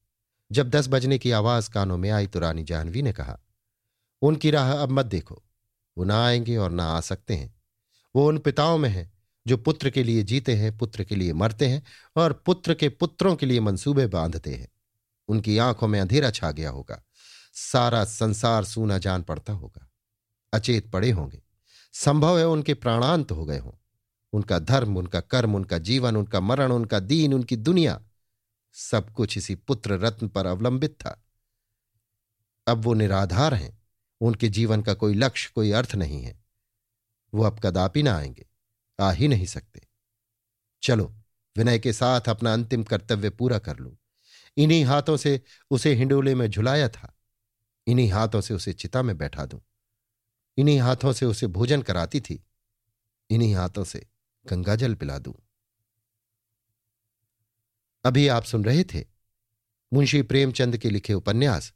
जब दस बजने की आवाज़ कानों में आई तो रानी जाह्नवी ने कहा, उनकी राह अब मत देखो। वो ना आएँगे और ना आ सकते हैं। वो उन पिताओं में है। जो पुत्र के लिए जीते हैं, पुत्र के लिए मरते हैं और पुत्र के पुत्रों के लिए मंसूबे बांधते हैं। उनकी आँखों में अंधेरा छा गया होगा। सारा संसार सूना जान पड़ता होगा। अचेत पड़े होंगे। संभव है उनके प्राणांत हो गए हों। उनका धर्म, उनका कर्म, उनका जीवन, उनका मरण, उनका दीन, उनकी दुनिया, सब कुछ इसी पुत्र रत्न पर अवलंबित था। अब वो निराधार हैं। उनके जीवन का कोई लक्ष्य, कोई अर्थ नहीं है। वो अब कदापि ना आएँगे। आ ही नहीं सकते। चलो, विनय के साथ अपना अंतिम कर्तव्य पूरा कर लूँ। इन्हीं हाथों से उसे हिंडोले में झुलाया था। इन्हीं हाथों से उसे चिता में बैठा दूँ। इन्हीं हाथों से उसे भोजन कराती थी। इन्हीं हाथों से गंगाजल पिला दूँ। अभी आप सुन रहे थे मुंशी प्रेमचंद के लिखे उपन्यास,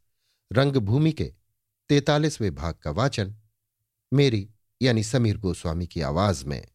रंगभूमि के तैतालीसवें भाग का वाचन, मेरी यानी समीर गोस्वामी की आवाज़ में।